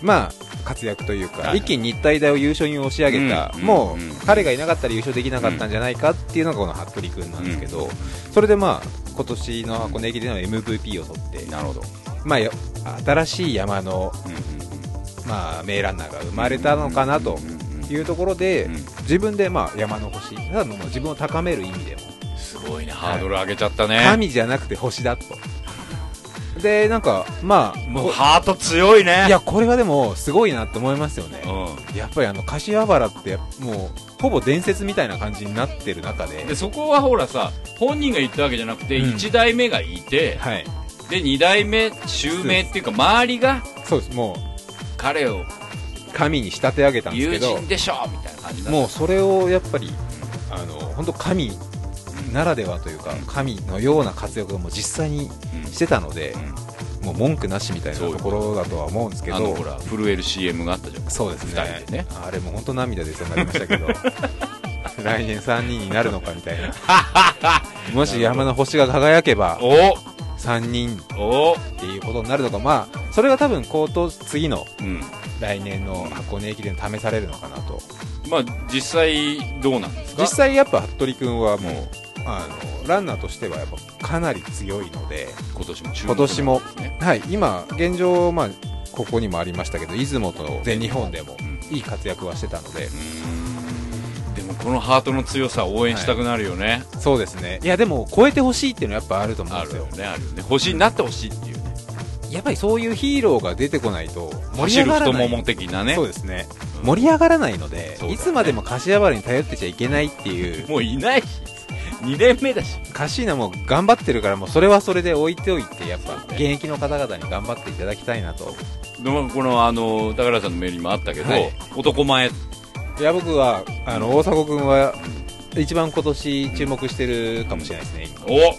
うんまあ活躍というか、はい。一気に日体大を優勝に押し上げた、うんもう、うん。彼がいなかったら優勝できなかったんじゃないかっていうのがこの服部君なんですけど、それでまあ今年の箱根駅伝の MVP を取って、なるほど、まあ、よ新しい山の、まあ、名ランナーが生まれたのかなというところで、うん自分でまあ山の星、ただもう自分を高める意味でも、すごいね、ハードル上げちゃったね、神じゃなくて星だと。で、なんか、まあ、もうハート強いね、いや、これはでも、すごいなって思いますよね。うやっぱりあの、柏原って、もう、ほぼ伝説みたいな感じになってる中で。ん、で、そこはほらさ、本人が言ったわけじゃなくて、うん。1代目がいて、はい。で2代目、襲名っていうか、周りがそうです、も彼をう、神に仕立て上げたんです友けど。人、でしょみたいな感じだもうそれをやっぱり、あの、本当神ならではというか、神のような活躍をもう実際にうんしてたので、うん。もう文句なしみたいなところだとは思うんですけどあのほ、ら震える CM があったじゃん。そうですね。ね。あれも本当涙出そうになりましたけど 来年3人になるのかみたいな。もし山の星が輝けばお。3人お。っていうことになるのか。まあそれが多分高等次のうん。来年の箱根駅伝試されるのかなと。まあ実際どうなんですか？実際やっぱ服部君はもう、あのランナーとしてはやっぱかなり強いので今年も注目今年もはい今現状まあここにもありましたけど出雲と全日本でもうん。いい活躍はしてたので。でもこのハートの強さを応援したくなるよね、そうですね。いやでも超えてほしいっていうのはやっぱあると思うんですよ。よねあるよね。星になってほしいっていうね。やっぱりそういうヒーローが出てこないと盛り上がらない。太もも的なね。そうですね。うん。盛り上がらないので、ね。いつまでも柏原に頼ってちゃいけないっていう。もういないし2年目だし。カシーナも頑張ってるからもうそれはそれで置いておいてやっぱ現役の方々に頑張っていただきたいなと。でもこのあの高原さんのメールにもあったけど、はい。男前。いや僕はあの大迫君は一番今年注目してるかもしれないですね、今お！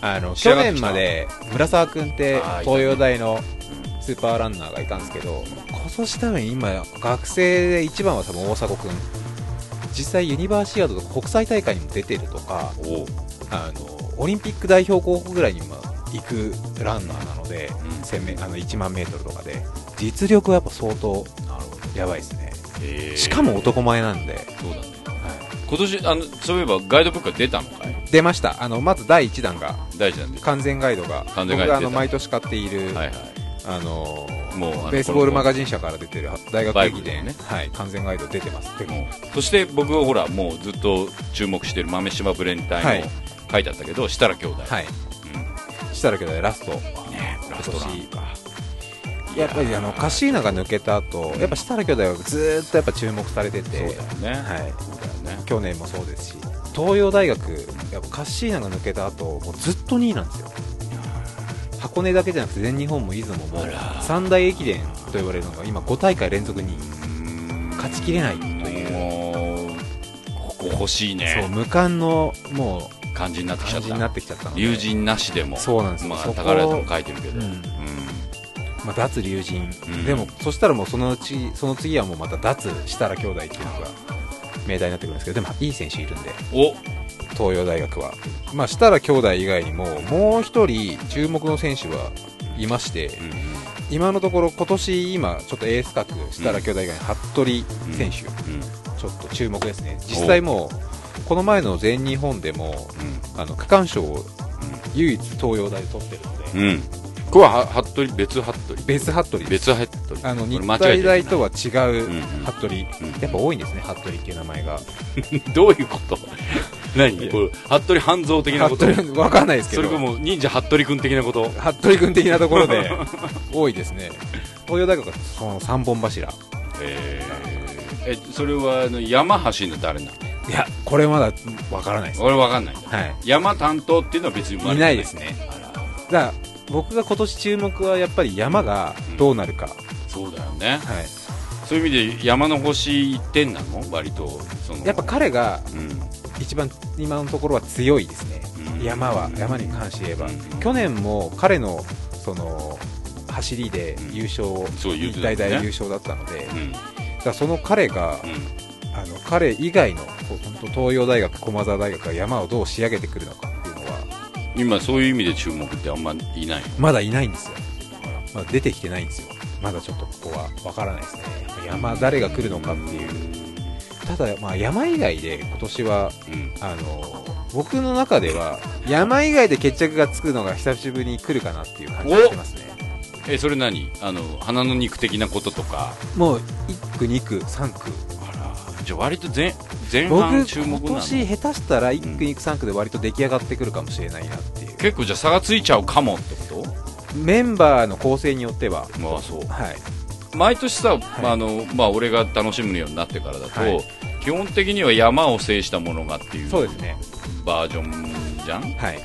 あの去年まで村沢君って東洋大のスーパーランナーがいたんですけど今年多分今学生で一番は多分大迫君実際ユニバーシアードとか国際大会にも出てるとかおあのオリンピック代表候補ぐらいにも行くランナーなので、うん。1000メあの1万メートルとかで実力はやっぱ相当やばいですね。しかも男前なんで、そうだね。は今年あのそういえばガイドブックが出たのかい？い、出ました。あのまず第1弾が大事なんで。す完全ガイドが完全ガイド僕があの毎年買っている、はいはいあのもうベースボールマガジン社から出てる大学駅伝、ねはい、完全ガイド出てますそして僕はほらもうずっと注目してる豆島ブレンタイの、はい。書いてあったけど設楽兄弟、はい。うん。したらけどラスト。ねラストラン今かやっぱりあのカシーナが抜けた後やっぱ設楽兄弟はずーっとやっぱ注目されてて。ね、はい。ね。去年もそうですし。東洋大学やっぱカッシーナが抜けた後もうずっと2位なんですよ箱根だけじゃなくて全日本も出雲も三大駅伝と言われるのが今5大会連続に勝ちきれないという。ここ欲しいそうね無冠のも感じになってきちゃっう感じになたってきちゃったので。龍神なしでもそうなんですよ。まあ宝屋さんも書いてるけど、うん。うん。まあ、脱龍神、うん。でもそしたらもうそのうちその次はもうまた脱設楽兄弟っていうのが命題になってくるんですけどでもいい選手いるんで。お東洋大学は、まあ、設楽兄弟以外にももう一人注目の選手はいましてうん今のところ今年今ちょっとエース格設楽兄弟以外に服部選手、うん。ちょっと注目ですね。実際もうこの前の全日本でもあの区間賞を唯一東洋大で取ってるので、これはは服部別服部別服部別服部あの日体大とは違う服部、うんやっぱ多いんですね服部っていう名前が。どういうこと？何？これ服部半蔵的なこと？服部わかんないですけど。それかもう忍者服部君的なこと？服部君的なところで 多いですね。東洋大学はその3本柱。えー、えそれはあの山走るの誰なの？いやこれまだわからない。です俺わかんない。はい。山担当っていうのは別にい。ないですね。だから僕が今年注目はやっぱり山がどうなるか、そうだよね。はい、そういう意味で山の星一点なの？割とその。やっぱ彼がうん一番今のところは強いですね、うん。山は山に関して言えば、うん去年も彼のその走りで優勝、そう言う日てたよね。体大優勝だったので、うん。だその彼が、うん。あの彼以外の本当東洋大学、駒澤大学が山をどう仕上げてくるのかっていうのは今そういう意味で注目ってあんまいないまだいないんですよ、まだ出てきてないんですよ、まだちょっとここはわからないですね、山、誰が来るのかっていう、ただ、まあ、山以外で今年はうん。あの僕の中では山以外で決着がつくのが久しぶりに来るかなっていう感じがしてますね。えそれ何？あの鼻の肉的なこととか？もう1区、2区、3区あらじゃあ割と前前僕、半注目な今の年下手したら1区、2区、3区で割と出来上がってくるかもしれないなっていう。結構じゃあ差がついちゃうかもってこメンバーの構成によっては、とまあそう。はい、毎年さ、ああのまあ、俺が楽しむようになってからだと、はい。基本的には山を制したものがっていうそうですね、バージョンじゃん、うん、はい、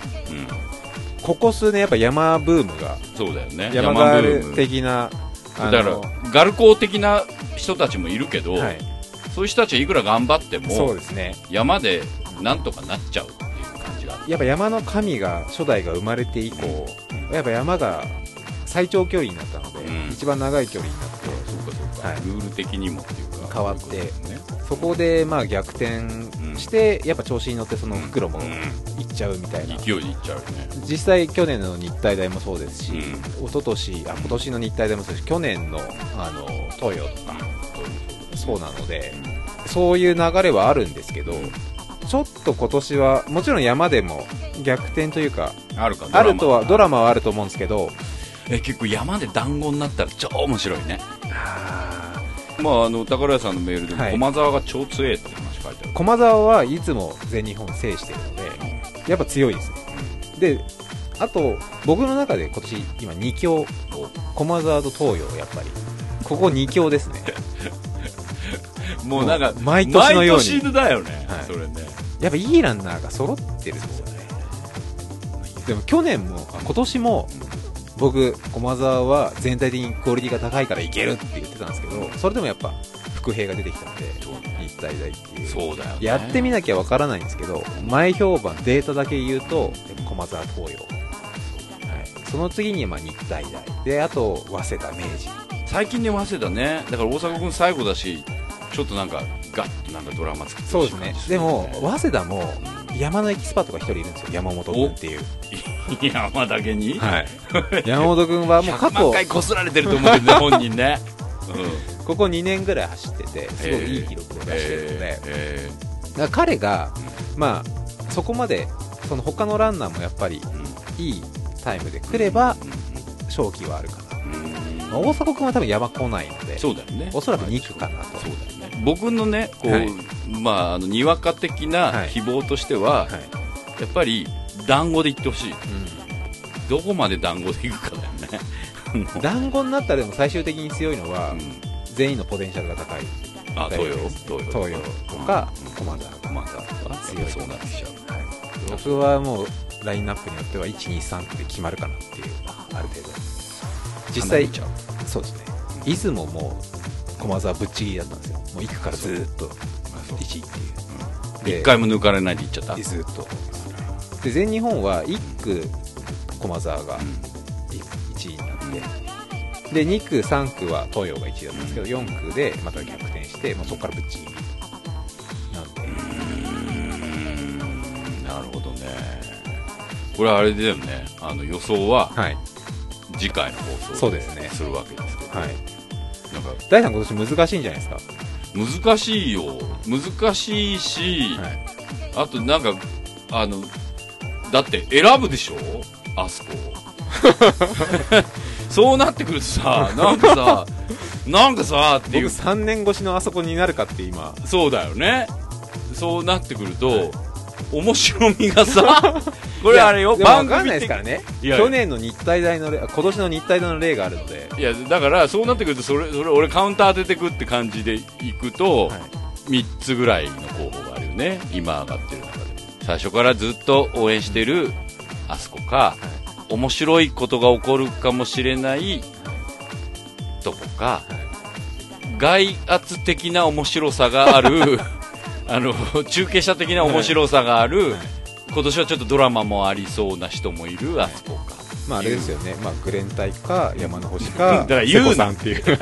ここ数年、やっぱ山ブームが、そうだよね。山ガブール的な、だからガルコー的な人たちもいるけど、はい、そういう人たちはいくら頑張ってもそうですね、山でなんとかなっちゃうっていう感じがやっぱ山の神が初代が生まれて。以降、やっぱ山が最長距離になったので、うん一番長い距離になって、そうかはい。ルール的にもっていうか。変わってね。そこでまあ逆転して、やっぱ調子に乗ってその袋もうん。いっちゃうみたいな、勢いでいっちゃうよね。実際去年の日体大もそうですし、うん。一昨年あ今年の日体大もそうです。し去年のあの東洋とかそうなので、そういう流れはあるんですけど、ちょっと今年はもちろん山でも逆転というかあるかあるとはドラママはあると思うんですけどえ結構山で団子になったら超面白いね。あまああの宝屋さんのメールでもはい。駒沢が超強えって話書いてある、駒澤はいつも全日本制してるのでやっぱ強いですね。であと僕の中で今年今2強駒澤と東洋やっぱり。ここ2強ですね。もうなんかもう毎年のように。毎年だよね、はい。それね。やっぱいいランナーが揃ってるんですよね。でも去年もあ今年も僕駒澤は全体的にクオリティが高いからいけるって言ってたんですけどそれでもやっぱ伏兵が出てきたので日体大っていう。そうだよ、ね、やってみなきゃわからないんですけど前評判データだけ言うと駒澤東洋、はい、その次にまあ日体大。であと早稲田明治。最近ね早稲田ね。だから大阪君最後だしちょっとなんかガッとなんかドラマ作ってそうですね。でもわ早稲田も山のエキスパートが一人いるんですよ。山本君っていう、山だけに、はい、山本君はもう過100万去回こすられてると思うけどね 本人ね、うん、ここ2年ぐらい走っててすごくいい記録を出してるので、えだから彼が、まあ、そこまでその他のランナーもやっぱりいいタイムで来れば勝機はあるかな、うん。まあ大迫君は多分山来ないのでそうだよね。おそらく2区かなと、そうだよね。僕のねこう、はい。まああのにわか的はない。希望としては、はい。やっぱり団子で行ってほしい。うん。どこまで団子で行くかだよね。の。団子になったらでも最終的に強いのは、うん。全員のポテンシャルが高い。あ東洋？東東洋とかうん。駒澤駒澤とか強い。そうなってきちゃう。僕はもうラインナップによっては123区で決まるかなっていうある程度。実際そうですね。出雲も駒澤ぶっちぎりだったんですよ。もう1区からずーっと。1位っていう。で一回も抜かれないでいっちゃった。ずーっとで全日本は1区駒澤が1位になってで2区3区は東洋が1位だったんですけど4区でまた逆転してもうそこからぶっちぎりなんでうん。なるほどね。これはあれだよね。あの予想ははい。次回の放送そうですね。するわけですけど。はい。なんか大さん今年難しいんじゃないですか？難しいよ。難しいし、はい。あとなんかあのだって選ぶでしょ？あそこ。そうなってくるとさなんかさなんかさってい僕う3年越しのあそこになるかって今。そうだよね。そうなってくると、面白みがさ これあれよいやでも分かんないです的からね。去年の日体大の今年の日体大の例があるので、いやだからそうなってくるとそれそれ俺カウンター当ててくって感じでいくと、はい。3つぐらいの候補があるよね。今上がってる最初からずっと応援してるあそこか、面白いことが起こるかもしれないとこか、外圧的な面白さがある あの中継車的な面白さがある、はい。今年はちょっとドラマもありそうな人もいるあそこか、まああれですよね、まあ、グレン隊か山の星 だかから言うな。瀬古さんっていう。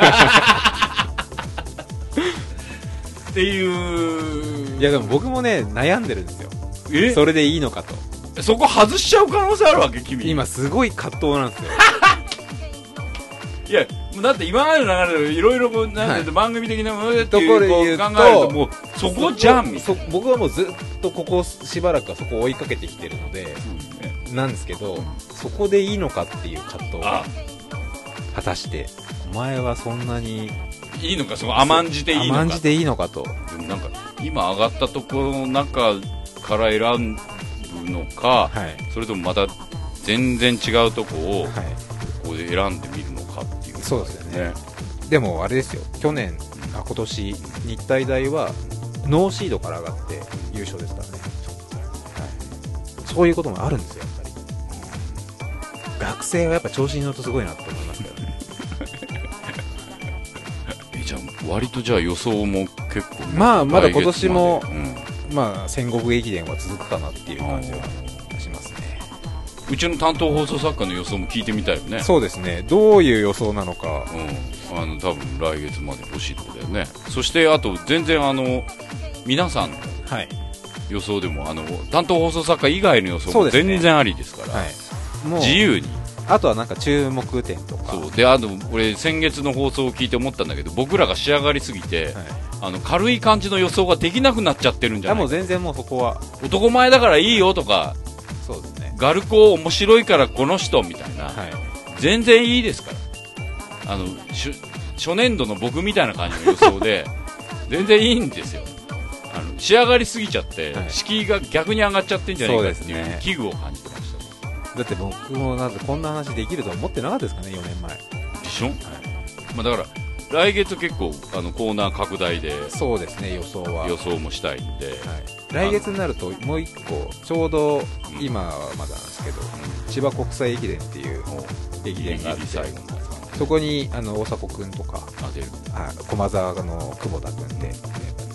っていう。いやでも僕もね悩んでるんですよえ？それでいいのかと。そこ外しちゃう可能性あるわけ君。今すごい葛藤なんですよ。いやだって今までの流れでいろいろこうなん番組的なものでっていうこう考えるともうそこじゃんみたいそ僕はもうずっとここしばらくはそこを追いかけてきてるのでなんですけどそこでいいのかっていう葛藤あ。が果たしてお前はそんなにいいのかそこ甘んじていいのか。甘んじていいのかと。なんか今上がったところの中から選ぶのかはい。それともまた全然違うとこをはい。ここで選んでみるのかっていうそうですよね。でもあれですよ。去年あ今年日体大はノーシードから上がって優勝ですからね、はい、そういうこともあるんですよやっぱり。学生はやっぱ調子に乗るとすごいなって思いますけどね。えじゃあ割とじゃあ予想も結構まあまだ今年もまあ戦国駅伝は続くかなっていう感じはしますね。うちの担当放送作家の予想も聞いてみたいよね。そうですね。どういう予想なのか。うん、あの多分来月まで欲しいとこだよね。そしてあと全然あの皆さんのはい。予想でもあの担当放送作家以外の予想も全然ありですから。はい。もう自由にあとはなんか注目点とか。そう。であと俺先月の放送を聞いて思ったんだけど僕らが仕上がりすぎて、はい。あの軽い感じの予想ができなくなっちゃってるんじゃない？あもう全然もうそこは。男前だからいいよとかそうですね。ガルコ面白いからこの人みたいな、はい。全然いいですから。あのしゅ初年度の僕みたいな感じの予想で 全然いいんですよ。あの仕上がりすぎちゃって、はい。敷居が逆に上がっちゃってんじゃないかっていう危惧を感じてましただって僕もなんてこんな話できるとは思ってなかったですかね4年前。でしょ、まあ、だから来月結構あのコーナー拡大でそうですね予想は。予想もしたいんで、はい、来月になるともう一個ちょうど今はまだなんですけど千葉国際駅伝っていう駅伝があってそこにあの大迫君とかあ出る。あ駒澤の久保田君で、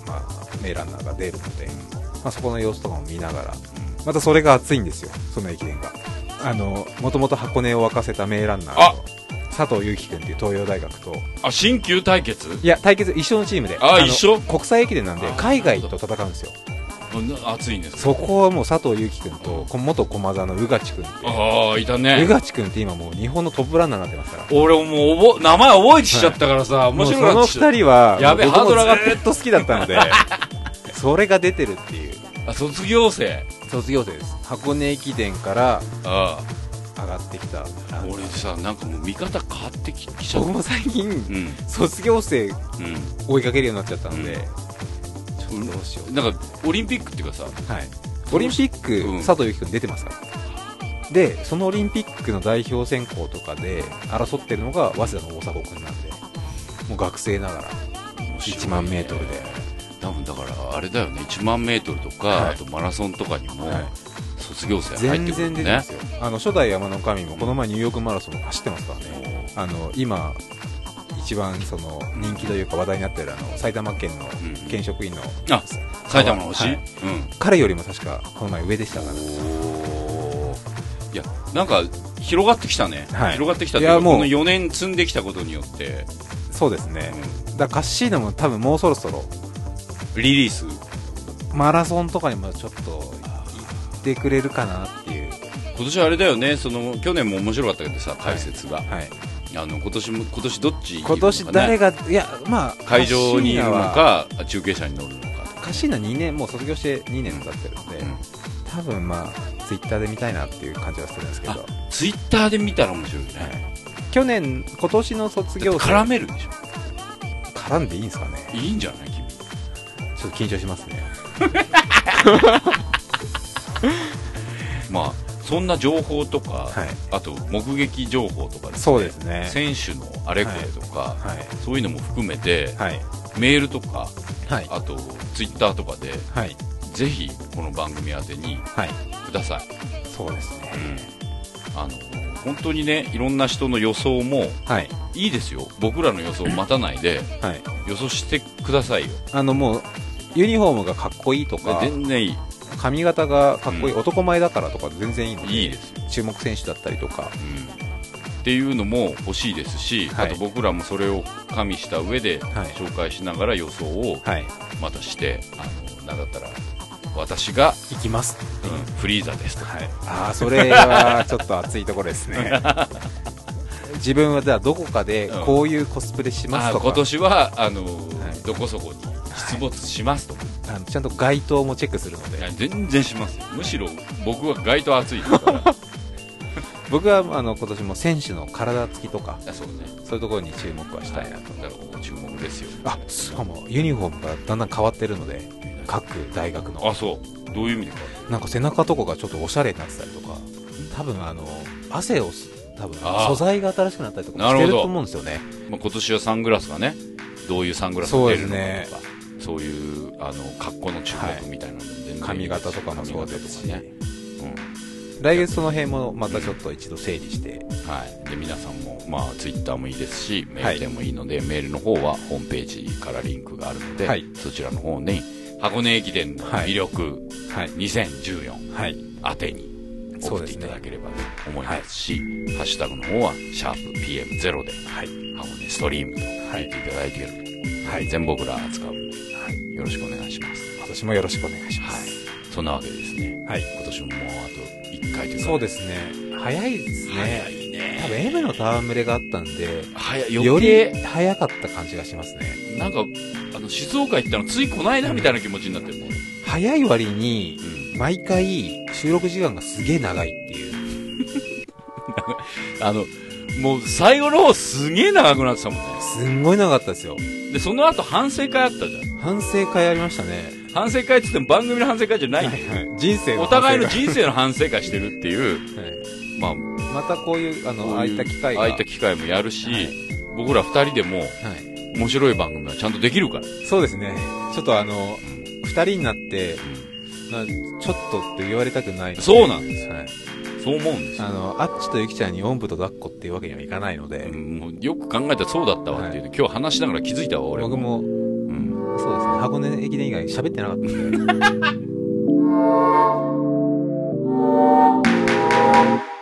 まあ、名ランナーが出るので、まあ、そこの様子とかも見ながらまたそれが熱いんですよその駅伝がもともと箱根を沸かせた名ランナーあ。の佐藤悠基君っていう東洋大学と。あ新旧対決？いや対決一緒のチームで。のあ一緒？国際駅伝なんであ海外と戦うんですよ。熱いんですかそこはもう佐藤悠基君とこ元駒澤の宇賀地君って。ああいた宇ね賀地君って今もう日本のトップランナーになってますから。俺もう覚え名前覚えてきちゃったからさ、面もうそ白くな。のってきちゃっ二人はやべハードル上がってずっと好きだったので それが出てるっていう。たあ卒業生？卒業生です。箱根駅伝からあ上がってきた。あ俺さなんかもう見方変わってききちゃう。僕も最近うん。卒業生う追いかけるようになっちゃったので、うん。ちょっとどうしよん。なんかオリンピックっていうかさ。う、はい、オリンピック、うん。佐藤悠基君出てますから。でそのオリンピックの代表選考とかで争ってるのが早稲田の大迫君なんでもう学生ながら。1万メートルで多分だからあれだよね。1万メートルとか、はい。あとマラソンとかにもはい。卒業生入っ全てくるもんね。然出てますよ。あの初代山の神もこの前ニューヨークマラソン走ってますからね。あの今一番その人気というか話題になってるあの埼玉県のうん。県職員のあ埼玉の星、はい。うん。彼よりも確かこの前上でしたから。いやなんか広がってきたね、はい。広がってきたいうかいやもうこの4年積んできたことによって、そうですね。だからカッシーナも多分もうそろそろうんリリース。マラソンとかにもちょっと行ってくれるかなっていう。今年あれだよね。その去年も面白かったけどさ解説が、はい。あの今年も今年どっち今年誰ががいやまあ会場にいるのカか中継車に乗るのかッシーナは2年もう卒業して2年経ってるんで、うん。多分まあツイッターで見たいなっていう感じはするんですけど、あツイッターで見たら面白いよね、はい。去年今年の卒業生絡めるでしょ。絡んでいいんですかね。いいんじゃない？君ちょっと緊張しますね。まあそんな情報とか、はい。あと目撃情報とかですね。そうですね。選手のあれこれとか、はい。そういうのも含めて、はい。メールとかはい。あとツイッターとかではい。ぜひこの番組宛てにはい。ください、そうですね。あの本当にねいろんな人の予想もはい。いいですよ。僕らの予想を待たないではい。予想してくださいよ。あのもうユニフォームがかっこいいとか全然いい。髪型がかっこいい、うん。男前だからとか全然いいのでいいです。よ、注目選手だったりとか。うん。っていうのも欲しいですし、はい。あと僕らもそれを加味した上ではい。紹介しながら予想をはい。またして、あのなんだったら私が、行きますうんフリーザですとはい。ああそれはちょっと熱いところですね。自分はじゃあどこかでこういうコスプレしますとか、あ今年はあの、い。どこそこに出没しますと。か、あのちゃんと街灯もチェックするので。全然します。よむしろ僕は街灯暑い。ですから僕はあの今年も選手の体つきとかあそうね。そういうところに注目はしたいなと、だから注目ですよ。あしかもユニフォームがだんだん変わってるので各大学の。あそう。どういう意味でかなんか背中とかがちょっとおしゃれになってたりとか多分あの汗をす多分素材が新しくなったりとかしてると思うんですよね。まあ、今年はサングラスがねどういうサングラスが出るのかとかそう,、いうあの格好の注目みたいなのも全然髪型とかもそうですし、髪型とかね、来月その辺もまたちょっと一度整理して。うんはい、で皆さんも、まあ、ツイッターもいいですしメールでもいいので、メールの方はホームページからリンクがあるので、はい。そちらの方に箱根駅伝の魅力はい。2014はい。宛てに送っていただければと思いますしハッシュタグの方はシャープ PM0 ではい。箱根ストリームと書いていただいていると、はい。全僕ら扱う。はい、よろしくお願いします。私もよろしくお願いしまはい。す、そんなわけでですね、はい。今年ももうあと1回というかそうですね。早いですね。早いね。多分 M の戯れがあったんで早い。より早かった感じがしますね。なんかあの静岡行ったのついこの間みたいな気持ちになってるもん、早い割にうん、毎回収録時間がすげえ長いっていう。あのもう最後の方すげえ長くなってたもんね。すんごい長かったですよ。でその後反省会あったじゃん。反省会ありましたね。反省会っつっても番組の反省会じゃないんだよ、人生お互いの反人生の反省会してるっていう。はい。まあまたこういうあの空いた機会が。空いた機会もやるし、はい。僕ら二人でもはい。面白い番組はちゃんとできるから、そうですね。ちょっとあのうん。二人になってなちょっとって言われたくないそうなんですはいそう思うんですよ。あの、あっちとゆきちゃんにおんぶと抱っこっていうわけにはいかないので。うん、もうよく考えたらそうだったわっていう、はい、今日話しながら気づいたわ、俺も。僕も、うん、そうですね。箱根駅伝以外喋ってなかったんで。